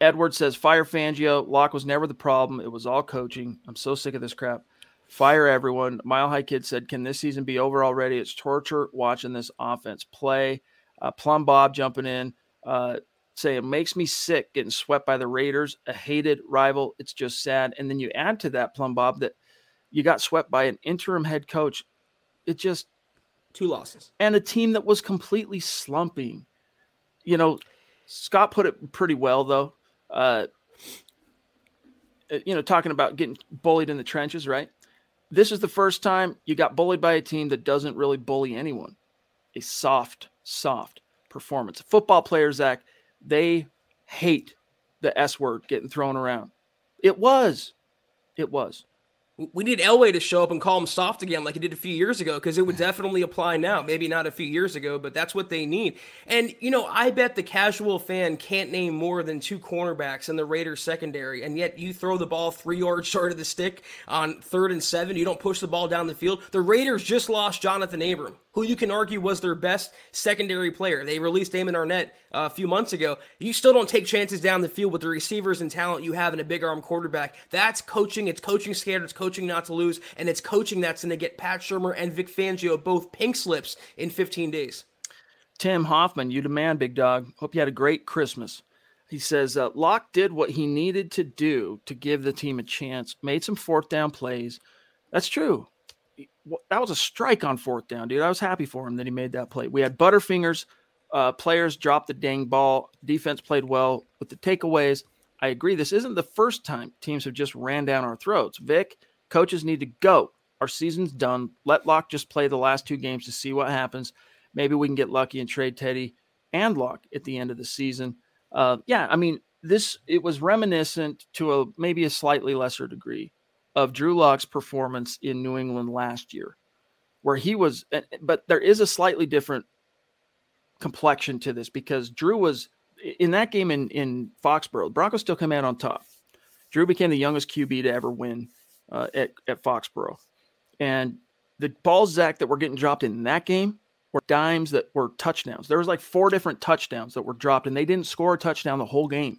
S2: Edward says, Fire Fangio. Lock was never the problem. It was all coaching. I'm so sick of this crap. Fire everyone. Mile High Kid said, Can this season be over already? It's torture watching this offense play. Uh, Plum Bob jumping in, uh, say it makes me sick getting swept by the Raiders, a hated rival. It's just sad. And then you add to that, Plum Bob, that you got swept by an interim head coach. It just
S3: Two losses.
S2: And a team that was completely slumping. You know, Scott put it pretty well, though. Uh, uh, you know, talking about getting bullied in the trenches, right? This is the first time you got bullied by a team that doesn't really bully anyone. A soft, soft performance. Football players, Zach, they hate the S word getting thrown around. It was. It was.
S3: We need Elway to show up and call him soft again, like he did a few years ago, because it would definitely apply now. Maybe not a few years ago, but that's what they need. And you know, I bet the casual fan can't name more than two cornerbacks in the Raiders secondary, and yet you throw the ball three <laughs> yards short of the stick on third and seven. You don't push the ball down the field. The Raiders just lost Jonathan Abram who you can argue was their best secondary player. They released Damon Arnette uh, a few months ago. You still don't take chances down the field with the receivers and talent you have in a big arm quarterback. That's coaching. It's coaching scared. It's coaching not to lose. And it's coaching that's going to get Pat Shurmur and Vic Fangio both pink slips in 15 days.
S2: Tim Hoffman, you demand, big dog. Hope you had a great Christmas. He says uh, Lock did what he needed to do to give the team a chance, made some fourth down plays. That's true. That was a strike on fourth down, dude. I was happy for him that he made that play. We had Butterfingers. Uh, players dropped the dang ball. Defense played well with the takeaways. I agree. This isn't the first time teams have just ran down our throats. Vic, coaches need to go. Our season's done. Let Lock just play the last two games to see what happens. Maybe we can get lucky and trade Teddy and Lock at the end of the season uh, yeah, I mean, this it was reminiscent to a maybe a slightly lesser degree of Drew Lock's performance in New England last year, where he was. But there is a slightly different complexion to this because Drew was in that game in in Foxborough. Broncos still come out on top. Drew became the youngest QB to ever win uh, at at Foxborough, and the balls Zach that were getting dropped in that game were dimes that were touchdowns. There was like four different touchdowns that were dropped, and they didn't score a touchdown the whole game.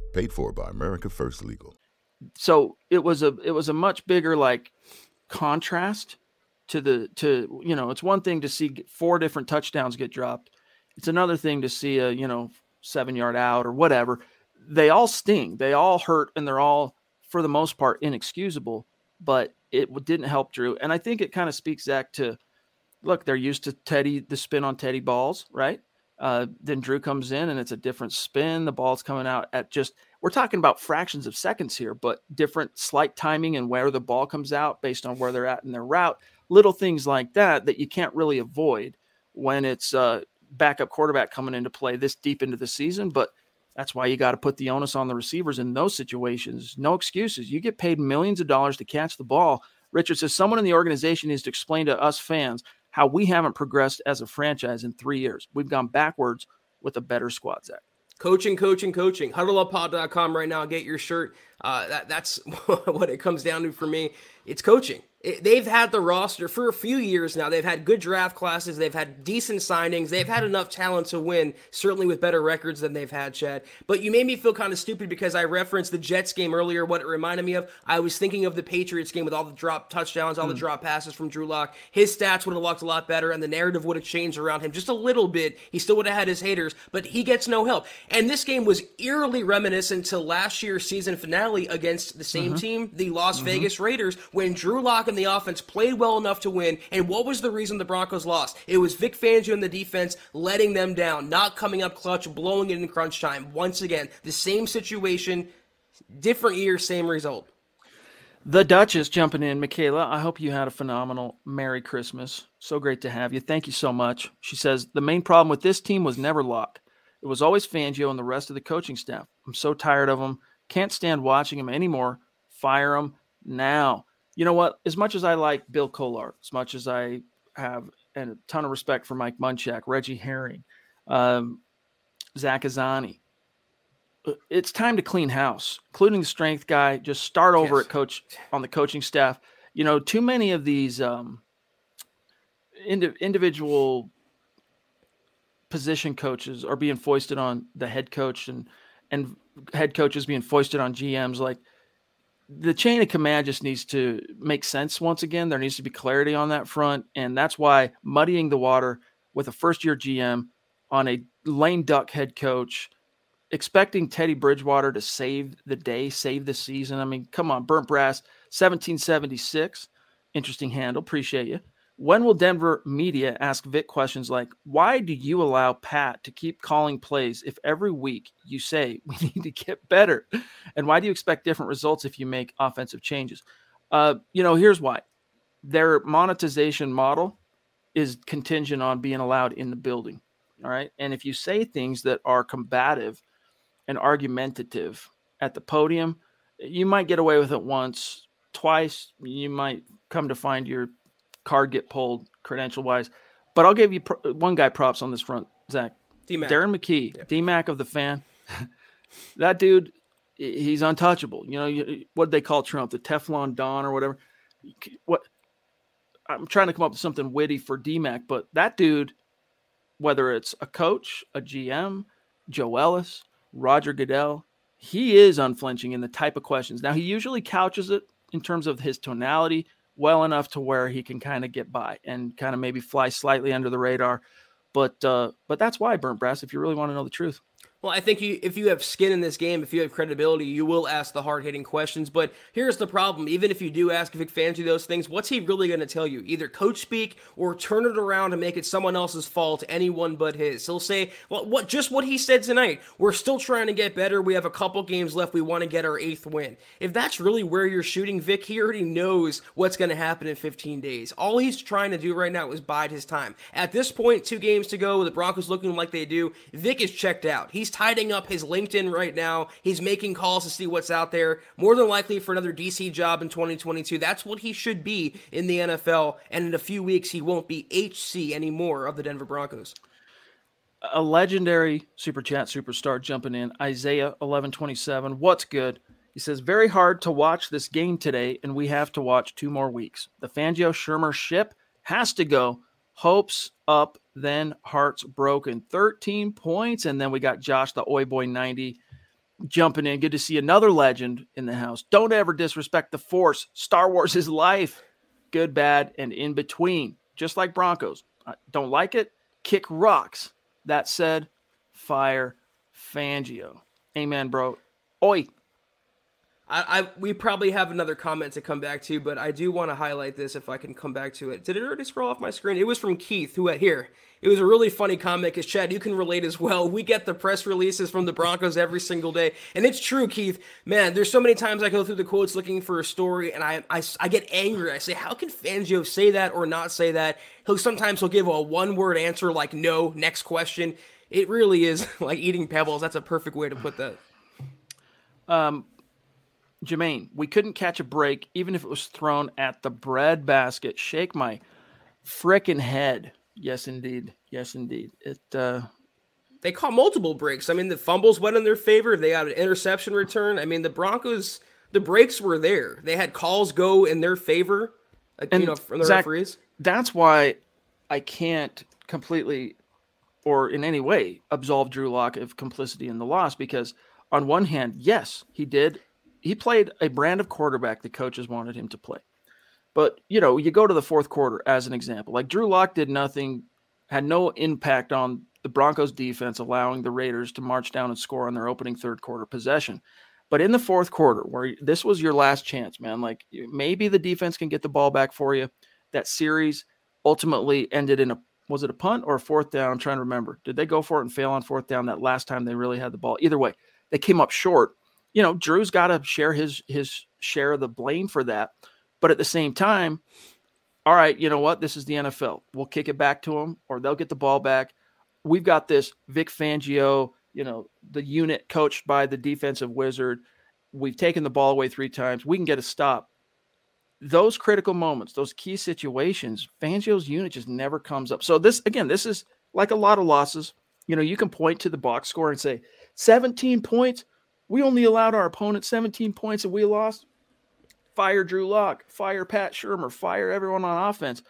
S1: Paid for by America First Legal.
S2: So it was a it was a much bigger like contrast to the to you know it's one thing to see four different touchdowns get dropped it's another thing to see a, you know, seven yard out or whatever. They all sting, they all hurt, and they're all, for the most part, inexcusable. But it didn't help Drew. And I think it kind of speaks, Zach, to look, they're used to Teddy, the spin on Teddy balls, right? Uh, then Drew comes in and it's a different spin. The ball's coming out at just, we're talking about fractions of seconds here, but different slight timing and where the ball comes out based on where they're at in their route. Little things like that that you can't really avoid when it's a backup quarterback coming into play this deep into the season, but that's why you got to put the onus on the receivers in those situations. No excuses. You get paid millions of dollars to catch the ball. Richard says someone in the organization needs to explain to us fans how we haven't progressed as a franchise in three years. We've gone backwards with a better squad, Zach.
S3: Coaching, coaching, coaching. HuddleUpPod.com right now. Get your shirt. Uh, that, that's <laughs> what it comes down to for me. It's coaching they've had the roster for a few years now. They've had good draft classes. They've had decent signings. They've had enough talent to win, certainly with better records than they've had, Chad. But you made me feel kind of stupid because I referenced the Jets game earlier. What it reminded me of, I was thinking of the Patriots game with all the drop touchdowns, all mm. the hmm. drop passes from Drew Lock. His stats would have looked a lot better, and the narrative would have changed around him just a little bit. He still would have had his haters, but he gets no help. And this game was eerily reminiscent to last year's season finale against the same mm-hmm. team, the Las mm-hmm. Vegas Raiders, when Drew Lock and the offense played well enough to win. And what was the reason the Broncos lost? It was Vic Fangio and the defense letting them down, not coming up clutch, blowing it in crunch time. Once again, the same situation, different year, same result.
S2: The Duchess jumping in, Michaela. I hope you had a phenomenal Merry Christmas. So great to have you. Thank you so much. She says the main problem with this team was never Lock. It was always Fangio and the rest of the coaching staff. I'm so tired of them. Can't stand watching them anymore. Fire them now you know what? As much as I like Bill Kollar, as much as I have and a ton of respect for Mike Munchak, Reggie Herring, um, Zach Azzanni. Uh, it's time to clean house, including the strength guy. Just start over yes. at coach on the coaching staff. You know, too many of these um, indi- individual position coaches are being foisted on the head coach and and head coaches being foisted on GMs like the chain of command just needs to make sense once again. There needs to be clarity on that front. And that's why muddying the water with a first year GM on a lame duck head coach, expecting Teddy Bridgewater to save the day, save the season. I mean, come on, burnt brass, 1776. Interesting handle. Appreciate you. When will Denver media ask Vic questions like, why do you allow Pat to keep calling plays if every week you say <laughs> we need to get better? And why do you expect different results if you make offensive changes? Uh, you know, here's why their monetization model is contingent on being allowed in the building. All right. And if you say things that are combative and argumentative at the podium, you might get away with it once, twice. You might come to find your card get pulled credential wise. But I'll give you pro- one guy props on this front, Zach. D-Mac. Darren McKee, yeah. DMAC of the fan. <laughs> that dude, he's untouchable. You know, what they call Trump, the Teflon Don or whatever. What I'm trying to come up with something witty for DMAC, but that dude, whether it's a coach, a GM, Joe Ellis, Roger Goodell, he is unflinching in the type of questions. Now he usually couches it in terms of his tonality, well enough to where he can kind of get by and kind of maybe fly slightly under the radar. But uh, but that's why burnt brass. If you really want to know the truth.
S3: Well, I think you, if you have skin in this game, if you have credibility, you will ask the hard hitting questions. But here's the problem: even if you do ask Vic Fangio those things, what's he really going to tell you? Either coach speak or turn it around and make it someone else's fault, anyone but his. He'll say, "Well, what just what he said tonight. We're still trying to get better. We have a couple games left. We want to get our eighth win." If that's really where you're shooting, Vic, he already knows what's going to happen in 15 days. All he's trying to do right now is bide his time. At this point, two games to go, the Broncos looking like they do. Vic is checked out. He's tidying up his LinkedIn right now. He's making calls to see what's out there. More than likely for another DC job in 2022. That's what he should be in the NFL. And in a few weeks, he won't be HC anymore of the Denver Broncos.
S2: A legendary super chat superstar jumping in. Isaiah 1127. What's good? He says, very hard to watch this game today, and we have to watch two more weeks. The Fangio Shurmur ship has to go. Hopes up, then hearts broken. 13 points. And then we got Josh, the Oi Boy 90, jumping in. Good to see another legend in the house. Don't ever disrespect the Force. Star Wars is life. Good, bad, and in between. Just like Broncos. don't like it? Kick rocks. That said, fire Fangio. Amen, bro. Oi.
S3: I, I, we probably have another comment to come back to, but I do want to highlight this if I can come back to it. Did it already scroll off my screen? It was from Keith, who had here. It was a really funny comment because Chad, you can relate as well. We get the press releases from the Broncos every single day, and it's true, Keith. Man, there's so many times I go through the quotes looking for a story, and I I, I get angry. I say, how can Fangio say that or not say that? He'll sometimes he'll give a one word answer like no, next question. It really is <laughs> like eating pebbles. That's a perfect way to put that.
S2: Um, Jermaine, we couldn't catch a break even if it was thrown at the bread basket. Shake my frickin' head. Yes, indeed. Yes, indeed. It. uh
S3: They caught multiple breaks. I mean, the fumbles went in their favor. They had an interception return. I mean, the Broncos, the breaks were there. They had calls go in their favor. Uh, and you know, from the Zach, referees.
S2: That's why I can't completely, or in any way, absolve Drew Lock of complicity in the loss because on one hand, yes, he did he played a brand of quarterback the coaches wanted him to play. But you know, you go to the fourth quarter as an example. Like Drew Lock did nothing, had no impact on the Broncos defense, allowing the Raiders to march down and score on their opening third quarter possession. But in the fourth quarter, where this was your last chance, man, like maybe the defense can get the ball back for you. That series ultimately ended in a was it a punt or a fourth down? I'm trying to remember. Did they go for it and fail on fourth down that last time they really had the ball? Either way, they came up short you know, Drew's got to share his his share of the blame for that. But at the same time, all right, you know what? This is the NFL. We'll kick it back to them, or they'll get the ball back. We've got this Vic Fangio, you know, the unit coached by the defensive wizard. We've taken the ball away three times. We can get a stop. those critical moments, those key situations, Fangio's unit just never comes up. So this again, this is like a lot of losses. You know, you can point to the box score and say 17 points. We only allowed our opponent 17 points and we lost. Fire Drew Lock, fire Pat Shurmur, fire everyone on offense.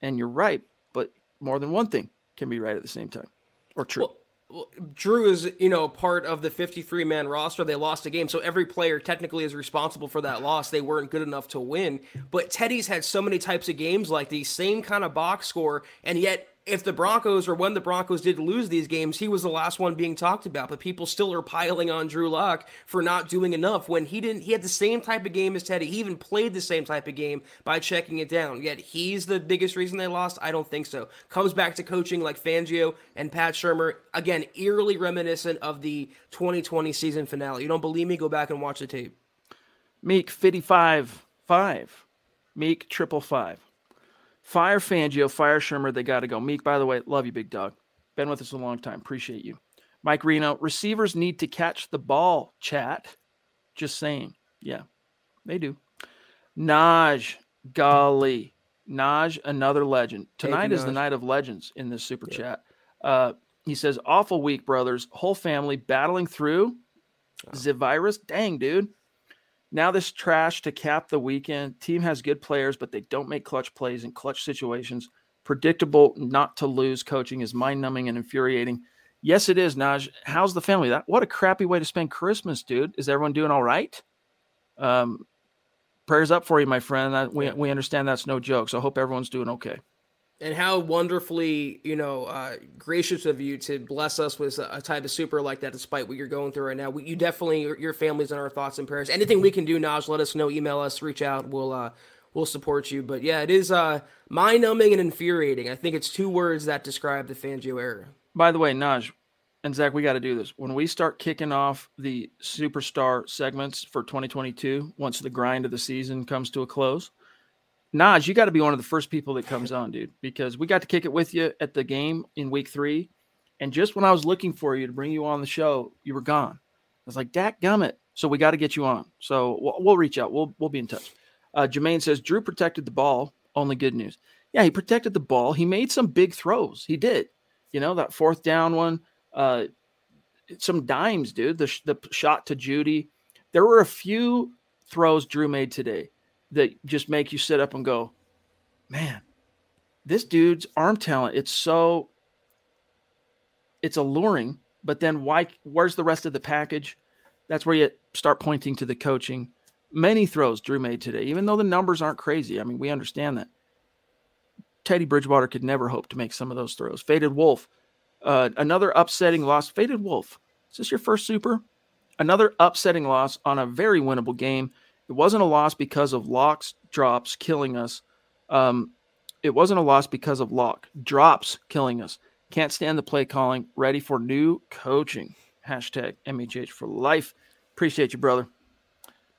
S2: And you're right, but more than one thing can be right at the same time or true.
S3: Well, well, Drew is, you know, part of the 53 man roster. They lost a game, so every player technically is responsible for that loss. They weren't good enough to win. But Teddy's had so many types of games like the same kind of box score, and yet if the Broncos or when the Broncos did lose these games, he was the last one being talked about. But people still are piling on Drew Lock for not doing enough when he didn't. He had the same type of game as Teddy. He even played the same type of game by checking it down. Yet he's the biggest reason they lost. I don't think so. Comes back to coaching like Fangio and Pat Shurmur. Again, eerily reminiscent of the 2020 season finale. You don't believe me? Go back and watch the tape.
S2: Meek 55 5. Meek triple five. Fire Fangio, fire Shurmur. They got to go. Meek, by the way, love you, big dog. Been with us a long time. Appreciate you. Mike Reno, receivers need to catch the ball, chat. Just saying. Yeah, they do. Naj, golly. Naj, another legend. Tonight is the night of legends in this super yeah. chat. Uh, he says, awful week, brothers. Whole family battling through oh. the virus. Dang, dude. Now this trash to cap the weekend. Team has good players, but they don't make clutch plays in clutch situations. Predictable, not to lose coaching is mind numbing and infuriating. Yes, it is, Naj. How's the family? That what a crappy way to spend Christmas, dude. Is everyone doing all right? Um, prayers up for you, my friend. we we understand that's no joke. So I hope everyone's doing okay
S3: and how wonderfully you know uh, gracious of you to bless us with a, type of super like that despite what you're going through right now. We, you definitely your, your family's in our thoughts and prayers. Anything we can do naj let us know. Email us reach out. We'll uh we'll support you. But yeah it is uh mind-numbing and infuriating. I think it's two words that describe the fangio era.
S2: By the way naj and zach we got to do this. When we start kicking off the superstar segments for 2022 once the grind of the season comes to a close Naj, you got to be one of the first people that comes on, dude, because we got to kick it with you at the game in week three. And just when I was looking for you to bring you on the show, you were gone. I was like, Dak gummit. So we got to get you on. So we'll, we'll, reach out. We'll, we'll be in touch. Uh, Jermaine says Drew protected the ball. Only good news. Yeah, he protected the ball. He made some big throws. He did. You know, that fourth down one, uh, some dimes, dude. The, the shot to Jeudy. There were a few throws Drew made today that just make you sit up and go, man, this dude's arm talent, it's so it's alluring, but then why where's the rest of the package? That's where you start pointing to the coaching. Many throws Drew made today, even though the numbers aren't crazy. I mean, we understand that. Teddy Bridgewater could never hope to make some of those throws. Faded Wolf, uh, another upsetting loss. Faded Wolf, is this your first super? Another upsetting loss on a very winnable game. It wasn't a loss because of locks drops killing us. Um, it wasn't a loss because of lock drops killing us. Can't stand the play calling. Ready for new coaching. Hashtag MHH for life. Appreciate you, brother.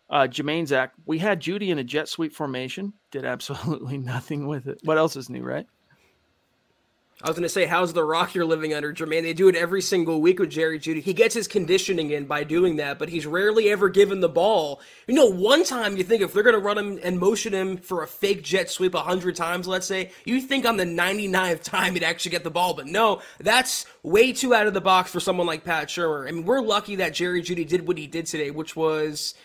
S2: Uh, Jermaine Zach, we had Jeudy in a jet sweep formation. Did absolutely <laughs> nothing with it. What else is new, right?
S3: I was going to say, how's the rock you're living under, Jermaine? They do it every single week with Jerry Jeudy. He gets his conditioning in by doing that, but he's rarely ever given the ball. You know, one time you think if they're going to run him and motion him for a fake jet sweep 100 times, let's say, you think on the 99th time he'd actually get the ball. But no, that's way too out of the box for someone like Pat Shurmur. I mean, we're lucky that Jerry Jeudy did what he did today, which was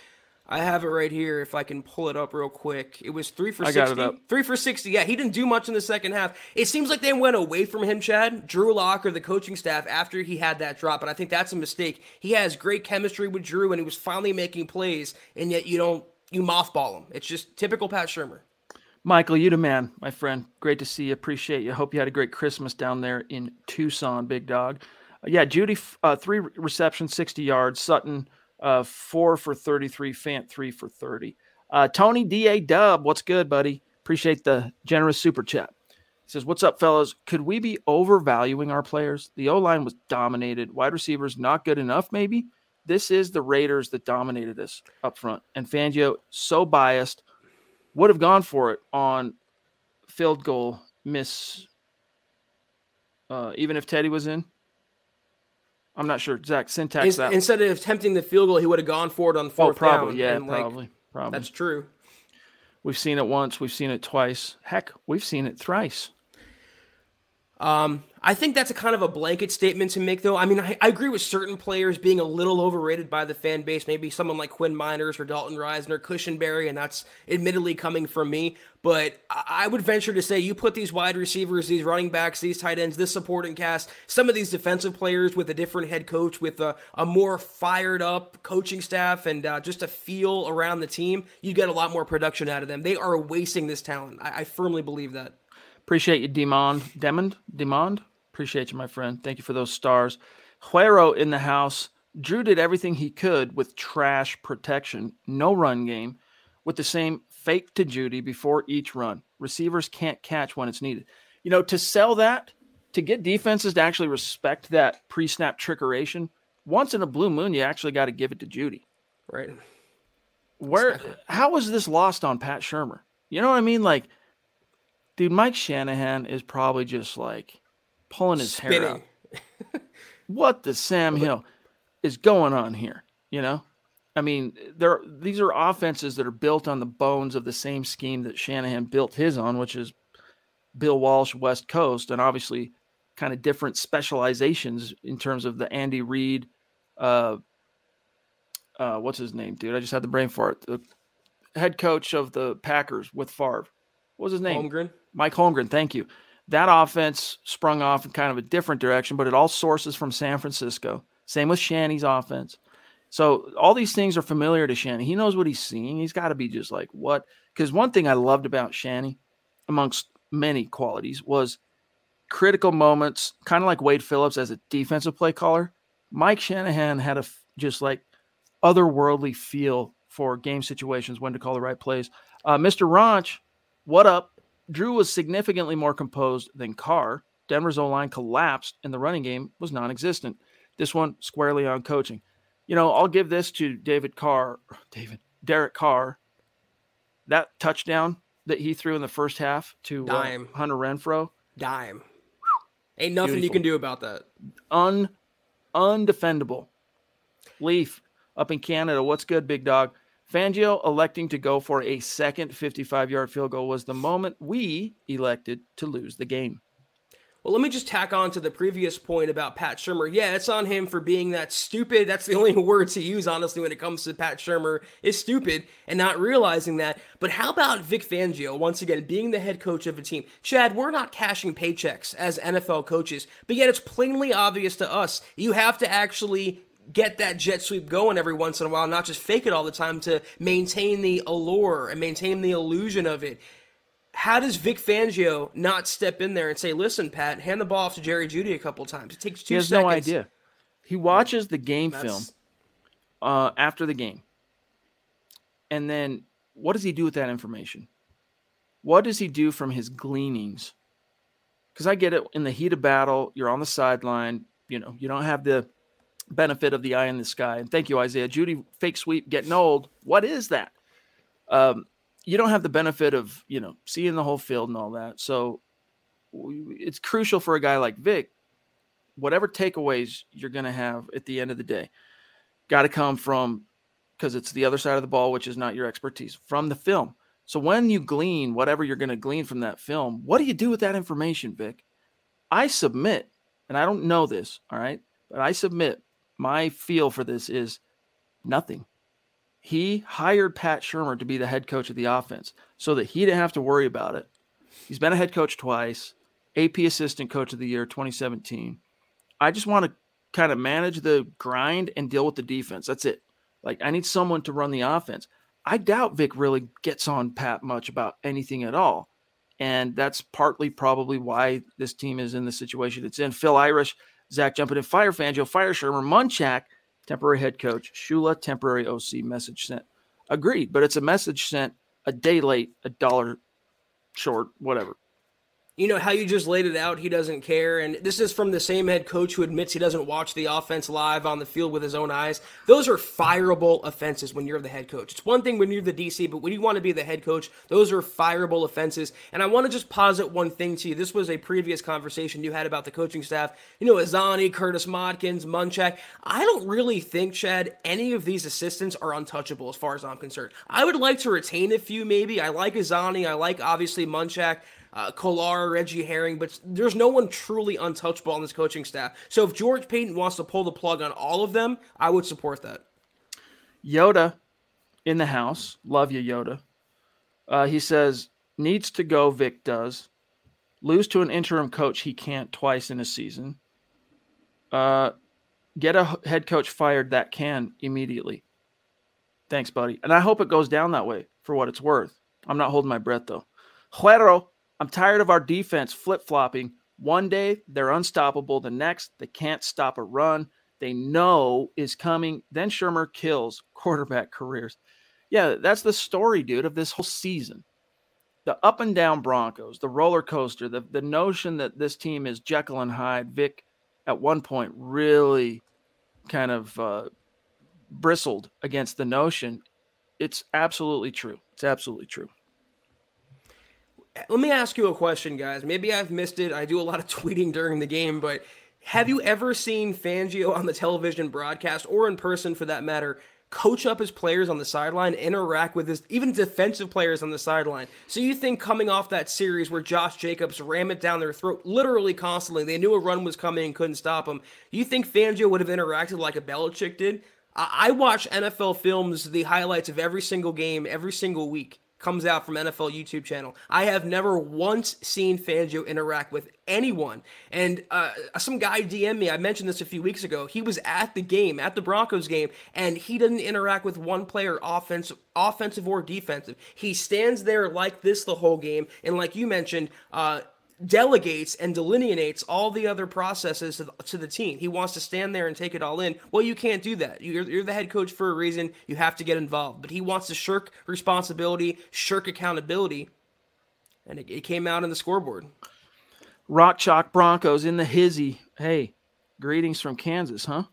S3: I have it right here if I can pull it up real quick. It was three for I 60. Three for 60. Yeah, he didn't do much in the second half. It seems like they went away from him, Chad, Drew Lock, or the coaching staff after he had that drop. And I think that's a mistake. He has great chemistry with Drew and he was finally making plays, and yet you don't, you mothball him. It's just typical Pat Shurmur.
S2: Michael, you the man, my friend. Great to see you. Appreciate you. Hope you had a great Christmas down there in Tucson, big dog. Uh, yeah, Jeudy, uh, three receptions, 60 yards. Sutton, uh, four for 33, Fant three for 30. Uh, Tony D.A. Dub, what's good, buddy? Appreciate the generous super chat. He says, What's up, fellas? Could we be overvaluing our players? The O line was dominated. Wide receivers not good enough, maybe. This is the Raiders that dominated us up front. And Fangio, so biased, would have gone for it on field goal miss, uh, even if Teddy was in. I'm not sure exact syntax.
S3: In, instead of attempting the field goal, he would have gone for it on oh, fourth
S2: oh, probably,
S3: down.
S2: Yeah, probably, like, probably.
S3: That's true.
S2: We've seen it once, we've seen it twice. Heck, we've seen it thrice.
S3: Um, I think that's a kind of a blanket statement to make, though. I mean, I, I, agree with certain players being a little overrated by the fan base. Maybe someone like Quinn Meinerz or Dalton Risner, Cushenberry, and that's admittedly coming from me. But I, I would venture to say you put these wide receivers, these running backs, these tight ends, this supporting cast, some of these defensive players with a different head coach, with a, a more fired up coaching staff, and uh, just a feel around the team, you get a lot more production out of them. They are wasting this talent. I, I firmly believe that.
S2: Appreciate you, Demond. Demond? Demond? Appreciate you, my friend. Thank you for those stars. Huero in the house. Drew did everything he could with trash protection, no run game, with the same fake to Jeudy before each run. Receivers can't catch when it's needed. You know, to sell that, to get defenses to actually respect that pre snap trickeration, once in a blue moon, you actually got to give it to Jeudy.
S3: Right.
S2: Where, how was this lost on Pat Shurmur? You know what I mean? Like, dude, Mike Shanahan is probably just like pulling his Spinning. hair out. <laughs> what the Sam Hill is going on here? You know, I mean, there these are offenses that are built on the bones of the same scheme that Shanahan built his on, which is Bill Walsh West Coast, and obviously kind of different specializations in terms of the Andy Reid. Uh, uh, what's his name, dude? I just had the brain fart. The head coach of the Packers with Favre. What was his name?
S3: Holmgren.
S2: Mike Holmgren, thank you. That offense sprung off in kind of a different direction, but it all sources from San Francisco. Same with Shanny's offense. So all these things are familiar to Shanny. He knows what he's seeing. He's got to be just like what? Because one thing I loved about Shanny, amongst many qualities, was critical moments, kind of like Wade Phillips as a defensive play caller. Mike Shanahan had a just like otherworldly feel for game situations, when to call the right plays. Uh, Mr. Ranch, what up? Drew was significantly more composed than Carr. Denver's O line collapsed and the running game was non existent. This one squarely on coaching. You know, I'll give this to David Carr, <sighs> David, Derek Carr. That touchdown that he threw in the first half to uh, Hunter Renfrow.
S3: Dime. Ain't nothing Beautiful. you can do about that.
S2: Un undefendable. Leaf up in Canada. What's good, big dog? Fangio electing to go for a second 55 yard field goal was the moment we elected to lose the game.
S3: Well, let me just tack on to the previous point about Pat Shurmur. Yeah, it's on him for being that stupid. That's the <laughs> only word to use, honestly, when it comes to Pat Shurmur, is stupid and not realizing that. But how about Vic Fangio, once again, being the head coach of a team? Chad, we're not cashing paychecks as NFL coaches, but yet it's plainly obvious to us you have to actually get that jet sweep going every once in a while, not just fake it all the time to maintain the allure and maintain the illusion of it. How does Vic Fangio not step in there and say, "Listen, Pat, hand the ball off to Jerry Jeudy a couple times"? It takes two.
S2: He has
S3: seconds.
S2: no idea. He watches the game That's... film uh, after the game, and then what does he do with that information? What does he do from his gleanings? Because I get it in the heat of battle, you're on the sideline. You know, you don't have the benefit of the eye in the sky. And thank you, Isaiah. Jeudy, fake sweep getting old. What is that? Um, you don't have the benefit of you know seeing the whole field and all that. So it's crucial for a guy like Vic. Whatever takeaways you're going to have at the end of the day, got to come from because it's the other side of the ball, which is not your expertise from the film. So when you glean whatever you're going to glean from that film, what do you do with that information, Vic? I submit, and I don't know this, all right, but I submit my feel for this is nothing. He hired Pat Shurmur to be the head coach of the offense so that he didn't have to worry about it. He's been a head coach twice, AP assistant coach of the year 2017. I just want to kind of manage the grind and deal with the defense. That's it. Like I need someone to run the offense. I doubt Vic really gets on Pat much about anything at all. And that's partly probably why this team is in the situation it's in. Phil Irish Zach jumping in. Fire Fangio, Fire Shurmur, Munchak, temporary head coach, Shula, temporary OC. Message sent. Agreed, but it's a message sent a day late, a dollar short, whatever.
S3: You know how you just laid it out he doesn't care. And this is from the same head coach who admits he doesn't watch the offense live on the field with his own eyes. Those are fireable offenses when you're the head coach. It's one thing when you're the dc but when you want to be the head coach those are fireable offenses. And i want to just posit one thing to you. This was a previous conversation you had about the coaching staff. You know azzanni curtis modkins munchak. I don't really think chad any of these assistants are untouchable as far as i'm concerned. I would like to retain a few maybe. I like azzanni. I like obviously munchak uh, Kollar, Reggie Herring, but there's no one truly untouchable on this coaching staff. So if George Paton wants to pull the plug on all of them, I would support that.
S2: Yoda in the house. Love you, Yoda. Uh, he says, needs to go, Vic does. Lose to an interim coach he can't twice in a season. Uh, get a head coach fired that can immediately. Thanks, buddy. And I hope it goes down that way for what it's worth. I'm not holding my breath, though. Juero I'm tired of our defense flip flopping. One day they're unstoppable, the next they can't stop a run they know is coming. Then Shurmur kills <laughs> quarterback careers. Yeah, that's the story, dude, of this whole season. The up and down Broncos, the roller coaster, the, the notion that this team is Jekyll and Hyde. Vic, at one point, really kind of uh, bristled against the notion. It's absolutely true. It's absolutely true
S3: let me ask you a question, guys. Maybe I've missed it. I do a lot of <laughs> tweeting during the game, but have you ever seen Fangio on the television broadcast or in person for that matter coach up his players on the sideline, interact with his even defensive players on the sideline? So you think coming off that series where Josh Jacobs ram it down their throat literally constantly, they knew a run was coming and couldn't stop him. You think Fangio would have interacted like a Belichick did? I watch NFL films, the highlights of every single game, every single week comes out from NFL YouTube channel. I have never once seen Fangio interact with anyone. And uh, some guy DM me. I mentioned this a few weeks ago. He was at the game, at the Broncos game, and he didn't interact with one player, offensive, offensive or defensive. He stands there like this the whole game, and like you mentioned, uh, delegates and delineates all the other processes to the, to the, team. He wants to stand there and take it all in. Well, you can't do that. You're, you're, the head coach for a reason. You have to get involved. But he wants to shirk responsibility, shirk accountability, and it, it came out in the scoreboard.
S2: Rock Chalk Broncos in the hizzy. Hey, greetings from Kansas, huh?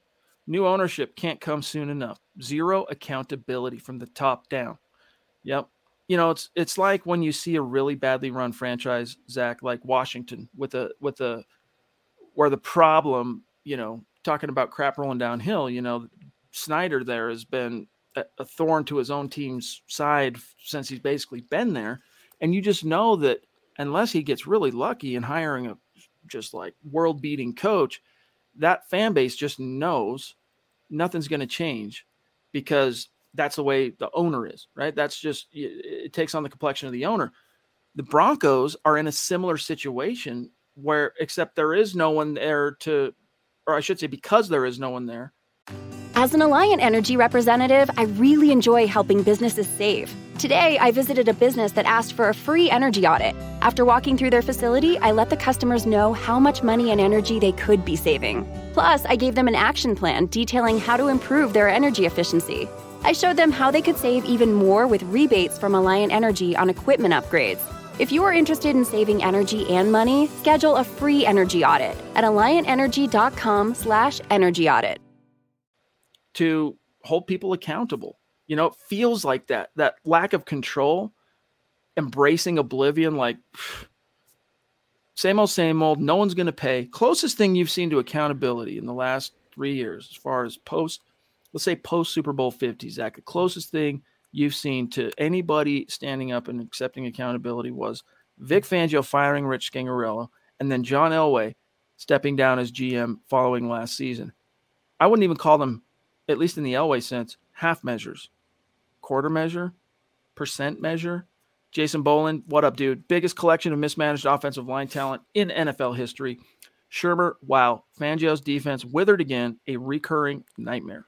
S2: New ownership can't come soon enough. Zero accountability from the top down. Yep, you know, it's it's like when you see a really badly run franchise, Zach, like Washington, with a with a where the problem, you know, talking about crap rolling downhill, you know, Snyder there has been a, a thorn to his own team's side since he's basically been there, and you just know that unless he gets really lucky in hiring a just like world beating coach, that fan base just knows nothing's going to change because that's the way the owner is, right? That's just it takes on the complexion of the owner. The Broncos are in a similar situation where, except there is no one there to, or I should say, because there is no one there.
S4: As an Alliant Energy representative, I really enjoy helping businesses save. Today, I visited a business that asked for a free energy audit. After walking through their facility, I let the customers know how much money and energy they could be saving. Plus, I gave them an action plan detailing how to improve their energy efficiency. I showed them how they could save even more with rebates from Alliant Energy on equipment upgrades. If you are interested in saving energy and money, schedule a free energy audit at alliantenergy.com/energy audit.
S2: To hold people accountable. You know, it feels like that that lack of control, embracing oblivion like same old same old, no one's going to pay. Closest thing you've seen to accountability in the last 3 years as far as post let's say post Super Bowl 50, Zach, the closest thing you've seen to anybody standing up and accepting accountability was Vic Fangio firing Rich Scangarello and then John Elway stepping down as GM following last season. I wouldn't even call them, at least in the Elway sense, half measures, quarter measure, percent measure. Jason Boland, what up, dude? Biggest collection of mismanaged offensive line talent in NFL history. Shurmur, wow. Fangio's defense withered again, a recurring nightmare.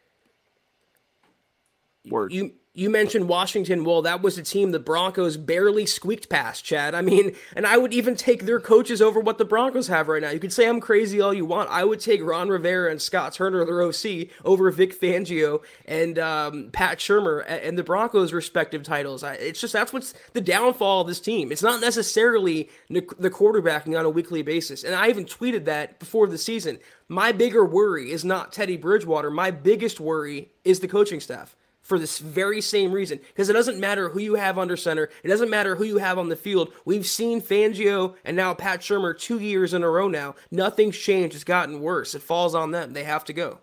S3: Word. You You mentioned Washington. Well, that was a team the Broncos barely squeaked past, Chad. I mean, and I would even take their coaches over what the Broncos have right now. You could say I'm crazy all you want. I would take Ron Rivera and Scott Turner, their OC, over Vic Fangio and um, Pat Shurmur and the Broncos' respective titles. It's just that's what's the downfall of this team. It's not necessarily the quarterbacking on a weekly basis. And I even tweeted that before the season. My bigger worry is not Teddy Bridgewater. My biggest worry is the coaching staff for this very same reason. Because it doesn't matter who you have under center, it doesn't matter who you have on the field. We've seen Fangio and now Pat Shurmur two years in a row now. Nothing's changed. It's gotten worse. It falls on them. They have to go.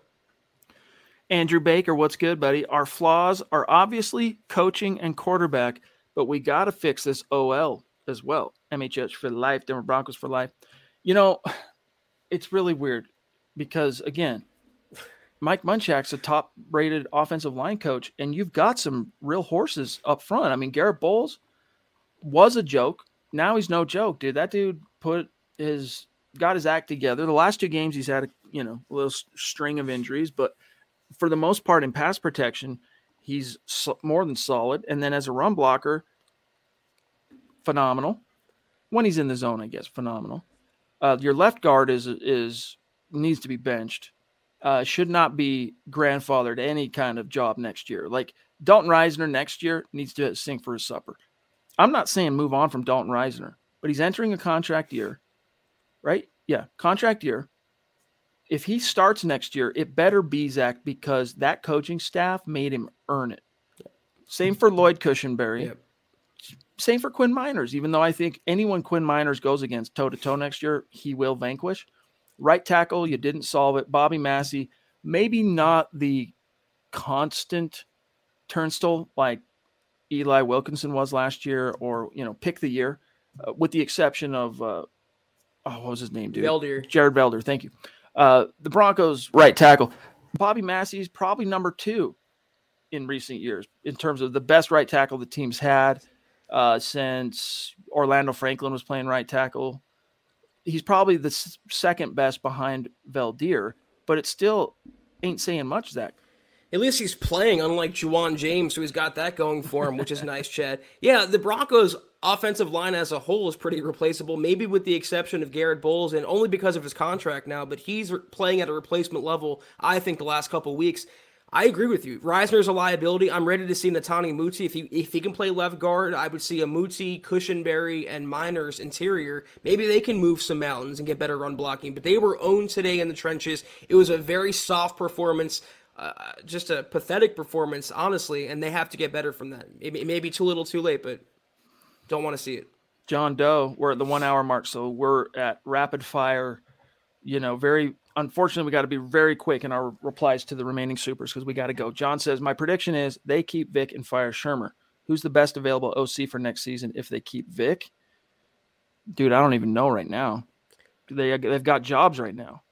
S2: Andrew Baker, what's good, buddy? Our flaws are obviously coaching and quarterback, but we got to fix this OL as well. MHH for life, Denver Broncos for life. You know, <sighs> it's really weird because, again, Mike Munchak's a top rated offensive line coach, and you've got some real horses up front. I mean, Garrett Bolles was a joke. Now he's no joke, dude. That dude put his got his act together. The last two games he's had a you know a little string of injuries, but for the most part in pass protection, he's more than solid. And then as a run blocker, phenomenal. When he's in the zone, I guess phenomenal. Uh, your left guard is is needs to be benched uh, should not be grandfathered any kind of job next year. Like Dalton Risner next year needs to sing for his supper. I'm not saying move on from Dalton Risner, but he's entering a contract year, right? Yeah, contract year. If he starts next year, it better be Zach because that coaching staff made him earn it. Same for Lloyd Cushenberry. Yep. Same for Quinn Meinerz, even though I think anyone Quinn Meinerz goes against toe to toe next year, he will vanquish. Right tackle, you didn't solve it. Bobby Massie, maybe not the constant turnstile like Eli Wilkinson was last year, or you know, pick the year, uh, with the exception of uh, oh, what was his name, dude?
S3: Veldheer.
S2: Jared Veldheer. Thank you. Uh, the Broncos right tackle, Bobby Massie is probably number two in recent years in terms of the best right tackle the team's had uh, since Orlando Franklin was playing right tackle he's probably the second best behind Veldheer, but it still ain't saying much, Zach.
S3: At least he's playing, unlike Ja'Wuan James, who has got that going for him, which is <laughs> nice, Chad. Yeah, the Broncos' offensive line as a whole is pretty replaceable, maybe with the exception of Garrett Bolles, and only because of his contract now, but he's playing at a replacement level, I think, the last couple weeks. I agree with you. Risner's a liability. I'm ready to see Netane Muti. If he if he can play left guard, I would see a Muti, Cushenberry, and Meinerz interior. Maybe they can move some mountains and get better run blocking. But they were owned today in the trenches. It was a very soft performance. Uh, just a pathetic performance, honestly, and they have to get better from that. It, may be too little, too late, but don't want to see it.
S2: John Doe, we're at the one hour mark, so we're at rapid fire. You know, very unfortunately, we got to be very quick in our replies to the remaining supers because we got to go. John says, My prediction is they keep Vic and fire Shurmur. Who's the best available OC for next season if they keep Vic? Dude, I don't even know right now. They, they've got jobs right now,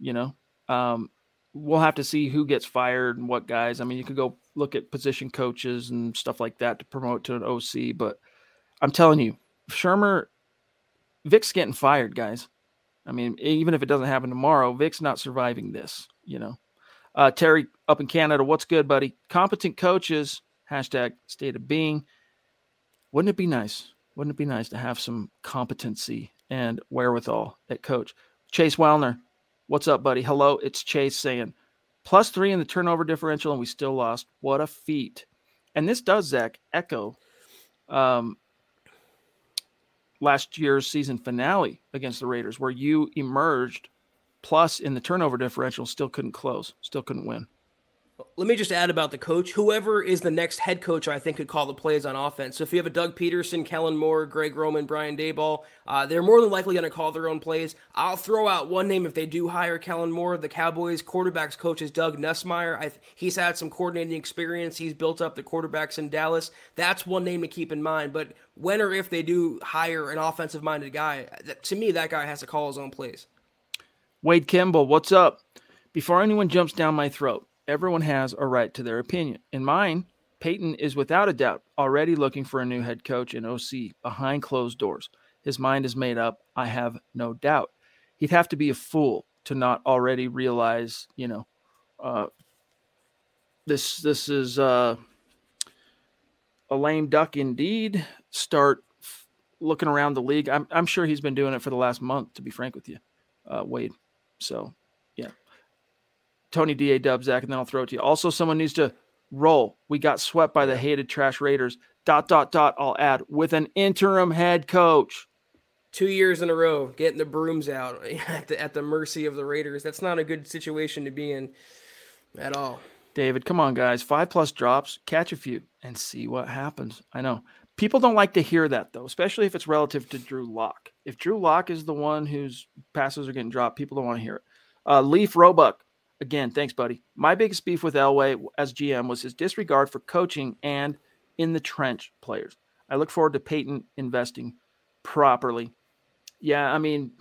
S2: you know? Um, we'll have to see who gets fired and what guys. I mean, you could go look at position coaches and stuff like that to promote to an OC, but I'm telling you, Shurmur, Vic's getting fired, guys. I mean, even if it doesn't happen tomorrow, Vic's not surviving this, you know. Uh, Terry up in Canada, what's good, buddy? Competent coaches, hashtag state of being. Wouldn't it be nice? Wouldn't it be nice to have some competency and wherewithal at coach? Chase Wellner, what's up, buddy? Hello, it's Chase saying plus three in the turnover differential, and we still lost. What a feat. And this does, Zach, echo um, last year's season finale against the Raiders, where you emerged plus in the turnover differential, still couldn't close, still couldn't win.
S3: Let me just add about the coach. Whoever is the next head coach, I think, could call the plays on offense. So if you have a Doug Pederson, Kellen Moore, Greg Roman, Brian Daboll, uh, they're more than likely going to call their own plays. I'll throw out one name if they do hire Kellen Moore. The Cowboys quarterbacks coach is Doug Nussmeier. Th- he's had some coordinating experience. He's built up the quarterbacks in Dallas. That's one name to keep in mind. But when or if they do hire an offensive minded guy, to me, that guy has to call his own plays.
S2: Wade Kimball, what's up? Before anyone jumps down my throat, everyone has a right to their opinion. In mine, Paton is without a doubt already looking for a new head coach in OC behind closed doors. His mind is made up. I have no doubt. He'd have to be a fool to not already realize, you know, uh, this this is uh, a lame duck indeed start f- looking around the league. I'm, I'm sure he's been doing it for the last month, to be frank with you, uh, Wade. So, Tony D.A. Dub, Zach, and then I'll throw it to you. Also, someone needs to roll. We got swept by the hated trash Raiders. Dot, dot, dot, I'll add, with an interim head coach.
S3: Two years in a row, getting the brooms out <laughs> at the, at the mercy of the Raiders. That's not a good situation to be in at all.
S2: David, come on, guys. Five plus drops, catch a few, and see what happens. I know. People don't like to hear that, though, especially if it's relative to Drew Lock. If Drew Lock is the one whose passes are getting dropped, people don't want to hear it. Uh, Leaf Roebuck, again, thanks, buddy. My biggest beef with Elway as GM was his disregard for coaching and in the trench players. I look forward to Paton investing properly. Yeah, I mean,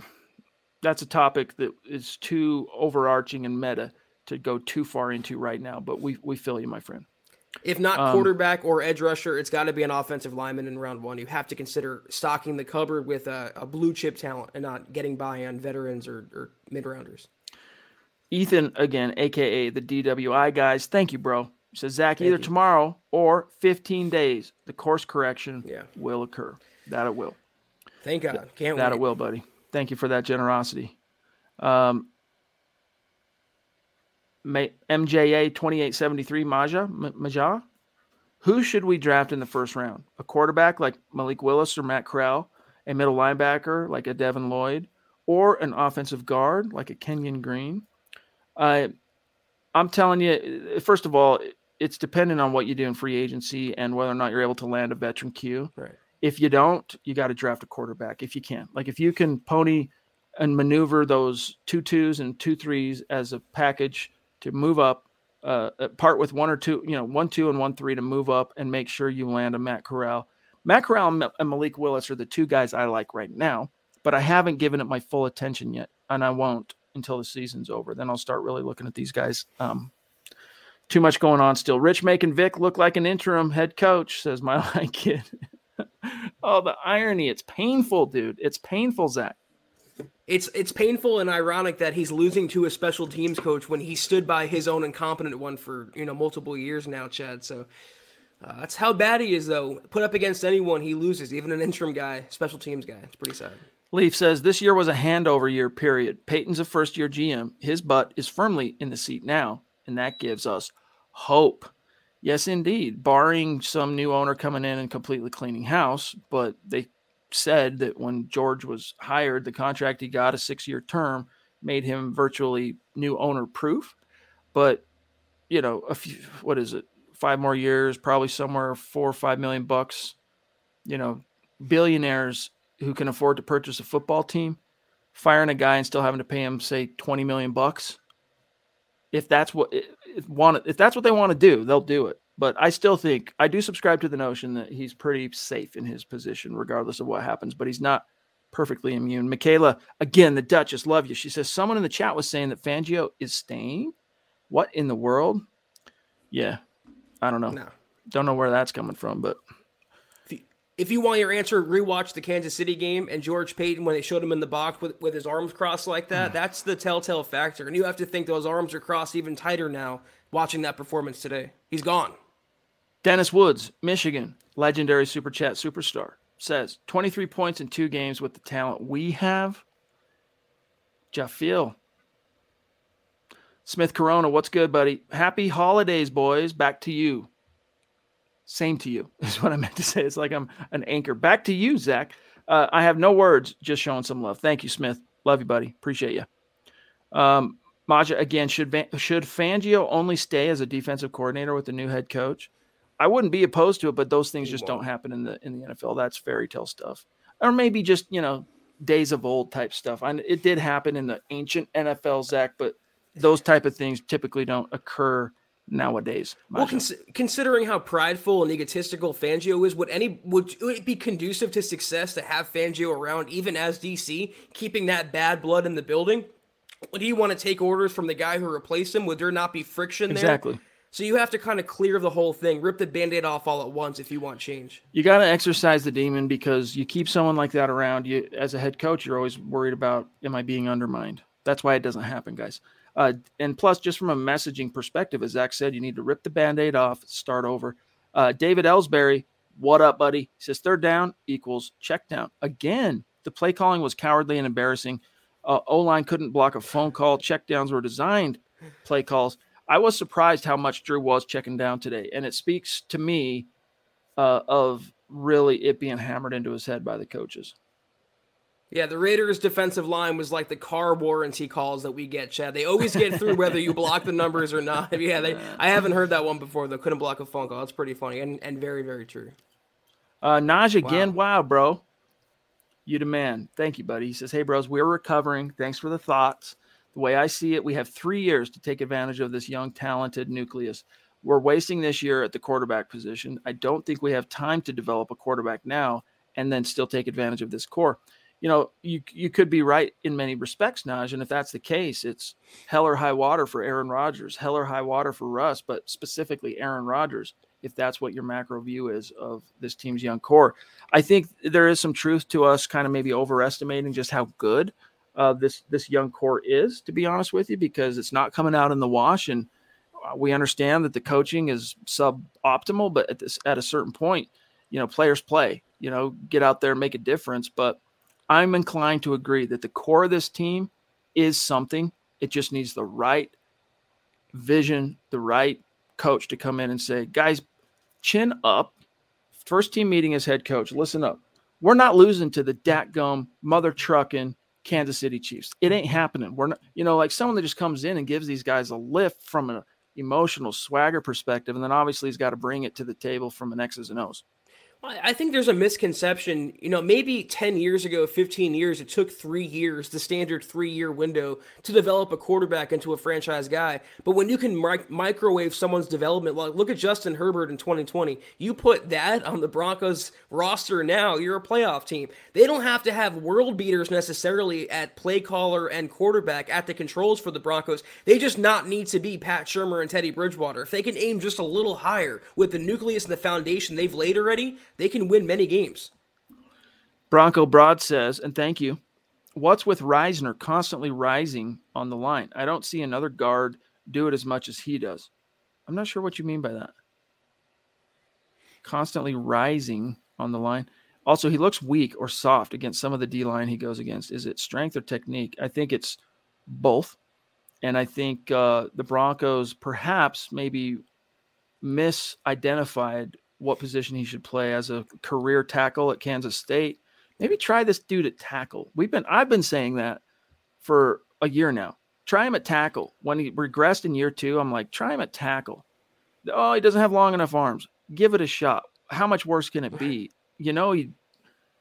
S2: that's a topic that is too overarching and meta to go too far into right now, but we we feel you, my friend.
S3: If not
S2: Um,
S3: quarterback or edge rusher, it's got to be an offensive lineman in round one. You have to consider stocking the cupboard with a, a blue chip talent and not getting by on veterans or, or mid rounders.
S2: Ethan again, aka the DWI guys. Thank you, bro. He says Zach,
S3: Thank
S2: either
S3: you.
S2: tomorrow or 15 days, the course correction
S3: Yeah.
S2: will occur. That it will.
S3: Thank God. Can't
S2: that
S3: wait.
S2: it will, buddy. Thank you for that generosity. Um, MJA 2873 Maja, M- Maja. Who should we draft in the first round? A quarterback like Malik Willis or Matt Corral, a middle linebacker like a Devin Lloyd, or an offensive guard like a Kenyon Green? Uh, I'm telling you, first of all, it's dependent on what you do in free agency and whether or not you're able to land a veteran Q.
S3: Right.
S2: If you don't, you got to draft a quarterback if you can. Like if you can pony and maneuver those two twos and two threes as a package to move up, uh, uh, part with one or two, you know, one two and one three to move up and make sure you land a Matt Corral. Matt Corral and Malik Willis are the two guys I like right now, but I haven't given it my full attention yet, and I won't until the season's over. Then I'll start really looking at these guys. Um, too much going on still. Rich making Vic look like an interim head coach, says my <laughs> like kid. oh, the irony. It's painful, dude. It's painful, Zach.
S3: It's it's painful and ironic that he's losing to a special teams coach when he stood by his own incompetent one for you know multiple years now, Chad. So uh, that's how bad he is, though. Put up against anyone, he loses, even an interim guy, special teams guy. It's pretty sad.
S2: Leaf says this year was a handover year, period. Paton's a first year GM. His butt is firmly in the seat now, and that gives us hope. Yes, indeed, barring some new owner coming in and completely cleaning house. But they said that when George was hired, the contract he got, a six year term, made him virtually new owner proof. But, you know, a few, what is it? Five more years, probably somewhere four or five million bucks. You know, billionaires who can afford to purchase a football team, firing a guy and still having to pay him say 20 million bucks. If that's what if want if that's what they want to do, they'll do it. But I still think I do subscribe to the notion that he's pretty safe in his position regardless of what happens, but he's not perfectly immune. Michaela, again, the Duchess, love you. She says someone in the chat was saying that Fangio is staying. What in the world? Yeah. I don't know.
S3: No.
S2: Don't know where that's coming from, but
S3: If you want your answer, rewatch the Kansas City game and George Paton when they showed him in the box with, with his arms crossed like that. Mm. That's the telltale factor. And you have to think those arms are crossed even tighter now watching that performance today. He's gone.
S2: Dennis Woods, Michigan, legendary super chat superstar, says 23 points in two games with the talent we have. Jafil. Smith Corona, what's good, buddy? Happy holidays, boys. Back to you. Same to you <laughs> is what I meant to say. It's like I'm an anchor. Back to you, Zach. Uh, I have no words, just showing some love. Thank you, Smith. Love you, buddy. Appreciate you. Um, Maja, again, should should Fangio only stay as a defensive coordinator with the new head coach? I wouldn't be opposed to it, but those things just don't happen in the in the NFL. That's fairy tale stuff, or maybe just you know days of old type stuff. I, it did happen in the ancient NFL, Zach, but those type of things typically don't occur nowadays.
S3: Well, cons- considering how prideful and egotistical Fangio is, would any would, would it be conducive to success to have Fangio around, even as DC, keeping that bad blood in the building? Would he want to take orders from the guy who replaced him? Would there not be friction there?
S2: exactly.
S3: So you have to kind of clear the whole thing, rip the band-aid off all at once if you want change.
S2: You got to exercise the demon because you keep someone like that around. You, as a head coach, you're always worried about, am I being undermined? That's why it doesn't happen, guys. Uh, and plus, just from a messaging perspective, as Zach said, you need to rip the band aid off, start over. Uh, David Ellsbury, What up, buddy? He says third down equals check down. Again, the play calling was cowardly and embarrassing. Uh, o line couldn't block a phone call. Check downs were designed play calls. I was surprised how much Drew was checking down today, and it speaks to me uh, of really it being hammered into his head by the coaches.
S3: Yeah, the Raiders' defensive line was like the car warranty calls that we get, Chad. They always get through whether you block the numbers or not. <laughs> Yeah, they, I haven't heard that one before, though. Couldn't block a phone call. That's pretty funny and, and very, very true.
S2: Uh, Naj again. Wow. wow, bro. You the man. Thank you, buddy. He says, Hey, bros, we're recovering. Thanks for the thoughts. The way I see it, we have three years to take advantage of this young, talented nucleus. We're wasting this year at the quarterback position. I don't think we have time to develop a quarterback now and then still take advantage of this core. You know, you you could be right in many respects, Naj, and if that's the case, it's hell or high water for Aaron Rodgers, hell or high water for Russ, but specifically Aaron Rodgers, if that's what your macro view is of this team's young core. I think there is some truth to us kind of maybe overestimating just how good uh, this this young core is, to be honest with you, because it's not coming out in the wash, and uh, we understand that the coaching is suboptimal. But at this at a certain point, you know, players play. You know, get out there and make a difference. But I'm inclined to agree that the core of this team is something. It just needs the right vision, the right coach to come in and say, guys, chin up. First team meeting as head coach. Listen up. We're not losing to the gum mother trucking Kansas City Chiefs. It ain't happening. We're not, you know, like someone that just comes in and gives these guys a lift from an emotional swagger perspective, and then obviously he's got to bring it to the table from an X's and O's.
S3: I think there's a misconception. You know, maybe 10 years ago, 15 years, it took three years, the standard three year window, to develop a quarterback into a franchise guy. But when you can mic- microwave someone's development, like look at Justin Herbert in 2020, you put that on the Broncos roster now, you're a playoff team. They don't have to have world beaters necessarily at play caller and quarterback at the controls for the Broncos. They just not need to be Pat Shurmur and Teddy Bridgewater. If they can aim just a little higher with the nucleus and the foundation they've laid already, they can win many games.
S2: Bronco Broad says, and thank you. What's with Risner constantly rising on the line? I don't see another guard do it as much as he does. I'm not sure what you mean by that. Constantly rising on the line. Also, he looks weak or soft against some of the D line he goes against. Is it strength or technique? I think it's both. And I think uh, the Broncos perhaps maybe misidentified what position he should play as a career tackle at Kansas State. Maybe try this dude at tackle. We've been I've been saying that for a year now. Try him at tackle. When he regressed in year two, I'm like, try him at tackle. Oh, he doesn't have long enough arms. Give it a shot. How much worse can it be? You know, he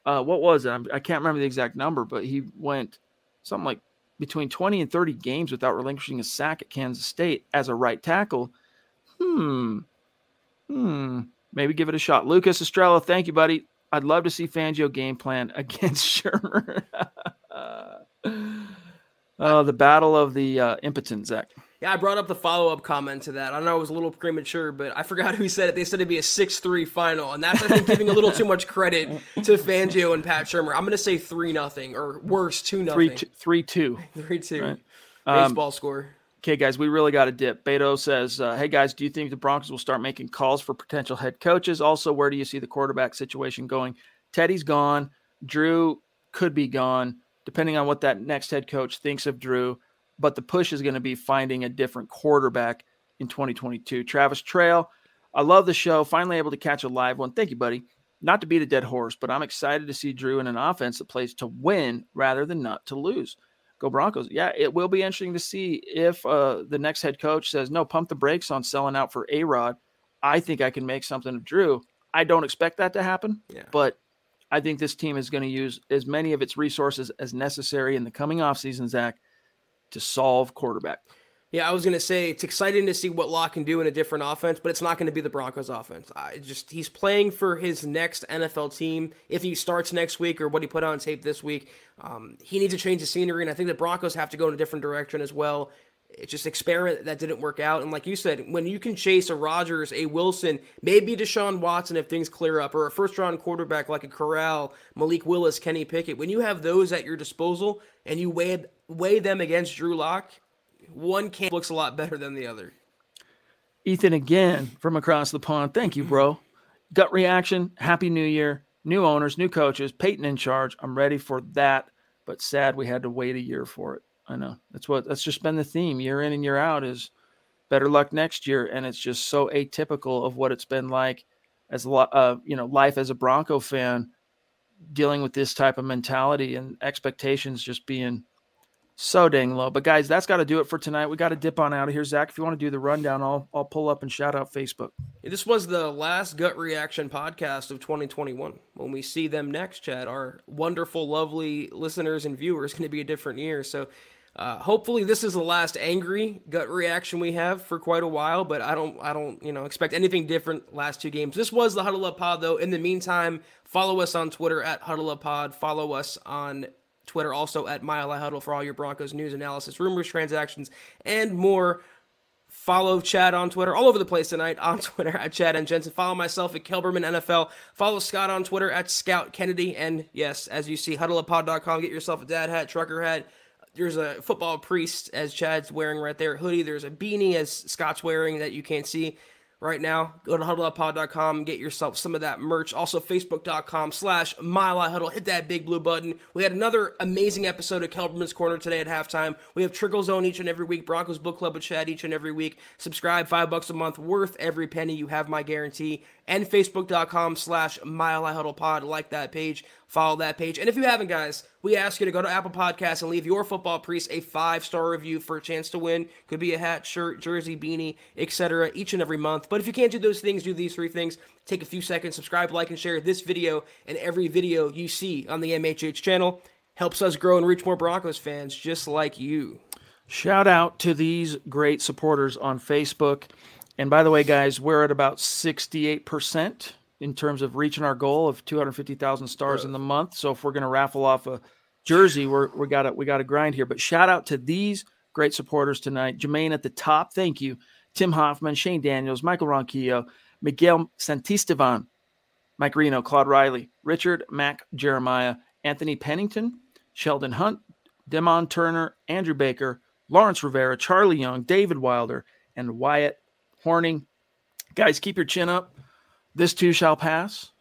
S2: uh, what was it? I can't remember the exact number, but he went something like between 20 and 30 games without relinquishing a sack at Kansas State as a right tackle. Hmm. Hmm maybe give it a shot. Lucas Estrella, thank you, buddy. I'd love to see Fangio game plan <laughs> against Shurmur. <laughs> uh, the battle of the uh, impotent, Zach.
S3: Yeah, I brought up the follow up comment to that. I know it was a little premature, but I forgot <laughs> who said it. They said it'd be a 6 3 final. And that's, I think, giving a little too much credit to Fangio and Pat Shurmur. I'm going to say 3 nothing or worse, 2 nothing.
S2: 3 2.
S3: 3 2. Right. Baseball um, score.
S2: Okay, guys, we really got a dip. Beto says, uh, "Hey guys, do you think the Broncos will start making calls for potential head coaches? Also, where do you see the quarterback situation going? Teddy's gone. Drew could be gone, depending on what that next head coach thinks of Drew. But the push is going to be finding a different quarterback in 2022. Travis Trail, I love the show. Finally able to catch a live one. Thank you, buddy. Not to beat a dead horse, but I'm excited to see Drew in an offense that plays to win rather than not to lose." Go Broncos. Yeah, it will be interesting to see if uh, the next head coach says, no, pump the brakes on selling out for A Rod. I think I can make something of Drew. I don't expect that to happen, yeah. but I think this team is going to use as many of its resources as necessary in the coming off offseason, Zach, to solve quarterback.
S3: Yeah, I was to say it's exciting to see what Lock can do in a different offense, but it's not going to be the Broncos offense. I just he's playing for his next NFL team. If he starts next week or what he put on tape this week, um, he needs to change the scenery, and I think the Broncos have to go in a different direction as well. It's just experiment that didn't work out, and like you said, when you can chase a Rodgers, a Wilson, maybe Deshaun Watson if things clear up, or a first round quarterback like a Corral, Malik Willis, Kenny Pickett, when you have those at your disposal and you weigh weigh them against Drew Lock one camp looks a lot better than the other.
S2: Ethan again from across the pond. Thank you, bro. gut reaction. Happy New Year. New owners, new coaches, Paton in charge. I'm ready for that, but sad we had to wait a year for it. I know that's what that's just been the theme year in and year out is better luck next year, and it's just so atypical of what it's been like as uh, you know life as a Bronco fan, dealing with this type of mentality and expectations just being so dang low. But guys, that's got to do it for tonight. We got to dip on out of here. Zach, if you want to do the rundown, I'll I'll pull up and shout out Facebook.
S3: This was the last gut reaction podcast of 2021. When we see them next, Chad, our wonderful, lovely listeners and viewers, going to be a different year. So. Uh, hopefully this is the last angry gut reaction we have for quite a while, but I don't, I don't, you know, expect anything different last two games. This was the Huddle Up Pod, though. In the meantime, follow us on Twitter at Huddle Up Pod. Follow us on Twitter also at Mile High Huddle for all your Broncos news, analysis, rumors, transactions, and more. Follow Chad on Twitter, all over the place tonight on <laughs> Twitter at Chad and Jensen. Follow myself at Kelberman NFL. Follow Scott on Twitter at Scout Kennedy. And yes, as you see, huddleuppod.com. Get yourself a dad hat, trucker hat. There's a football priest, as Chad's wearing right there, hoodie. There's a beanie, as Scott's wearing, that you can't see right now. Go to huddleuppod.com, get yourself some of that merch. Also, facebook.com slash Huddle. Hit that big blue button. We had another amazing episode of Kelberman's Corner today at halftime. We have Trickle Zone each and every week, Broncos Book Club with Chad each and every week. Subscribe, five bucks a month, worth every penny. You have my guarantee and facebook.com slash huddle pod. Like that page, follow that page. And if you haven't, guys, we ask you to go to Apple Podcasts and leave your football priest a five star review for a chance to win. Could be a hat, shirt, jersey, beanie, etc. each and every month. But if you can't do those things, do these three things. Take a few seconds, subscribe, like, and share this video and every video you see on the MHH channel. Helps us grow and reach more Broncos fans just like you.
S2: Shout out to these great supporters on Facebook. And by the way, guys, we're at about 68% in terms of reaching our goal of 250,000 stars in the month. So if we're going to raffle off a jersey, we're we got to we got to grind here. But shout out to these great supporters tonight. Jermaine at the top, thank you. Tim Hoffman, Shane Daniels, Michael Ronquillo, Miguel Santisteban, Mike Reno, Claude Riley, Richard Mac Jeremiah, Anthony Pennington, Sheldon Hunt, Demon Turner, Andrew Baker, Lawrence Rivera, Charlie Young, David Wilder, and Wyatt Horning. Guys, keep your chin up. This too shall pass.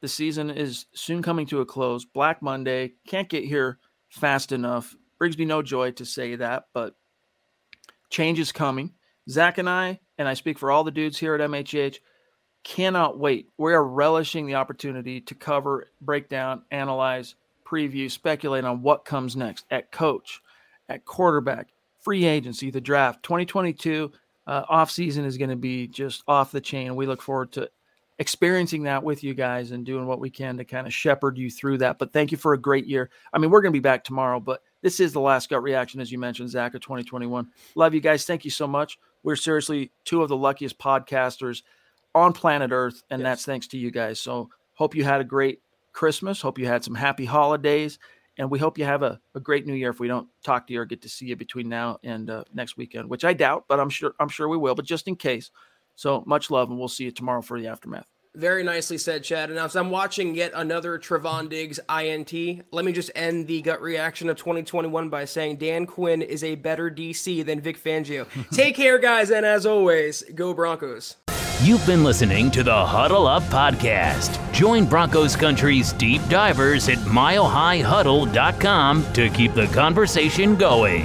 S2: The season is soon coming to a close. Black Monday can't get here fast enough. Brings me no joy to say that, but change is coming. Zach and I, and I speak for all the dudes here at MHH, cannot wait. We are relishing the opportunity to cover, break down, analyze, preview, speculate on what comes next at coach, at quarterback, free agency, the draft. 2022 uh, is going to be just off the chain. We look forward to experiencing that with you guys and doing what we can to kind of shepherd you through that. But thank you for a great year. I mean, we're going to be back tomorrow, but this is the last gut reaction, as you mentioned, Zach, of 2021. Love you guys. Thank you so much. We're seriously two of the luckiest podcasters on planet Earth, and yes. that's thanks to you guys. So hope you had a great Christmas. Hope you had some happy holidays. And we hope you have a, a great new year if we don't talk to you or get to see you between now and uh, next weekend, which I doubt, but I'm sure I'm sure we will. But just in case. So much love, and we'll see you tomorrow for the aftermath.
S3: Very nicely said, Chad. And as I'm watching yet another Trevon Diggs INT, let me just end the gut reaction of 2021 by saying Dan Quinn is a better DC than Vic Fangio. <laughs> Take care, guys, and as always, go Broncos.
S5: You've been listening to the Huddle Up Podcast. Join Broncos Country's deep divers at milehighhuddle.com to keep the conversation going.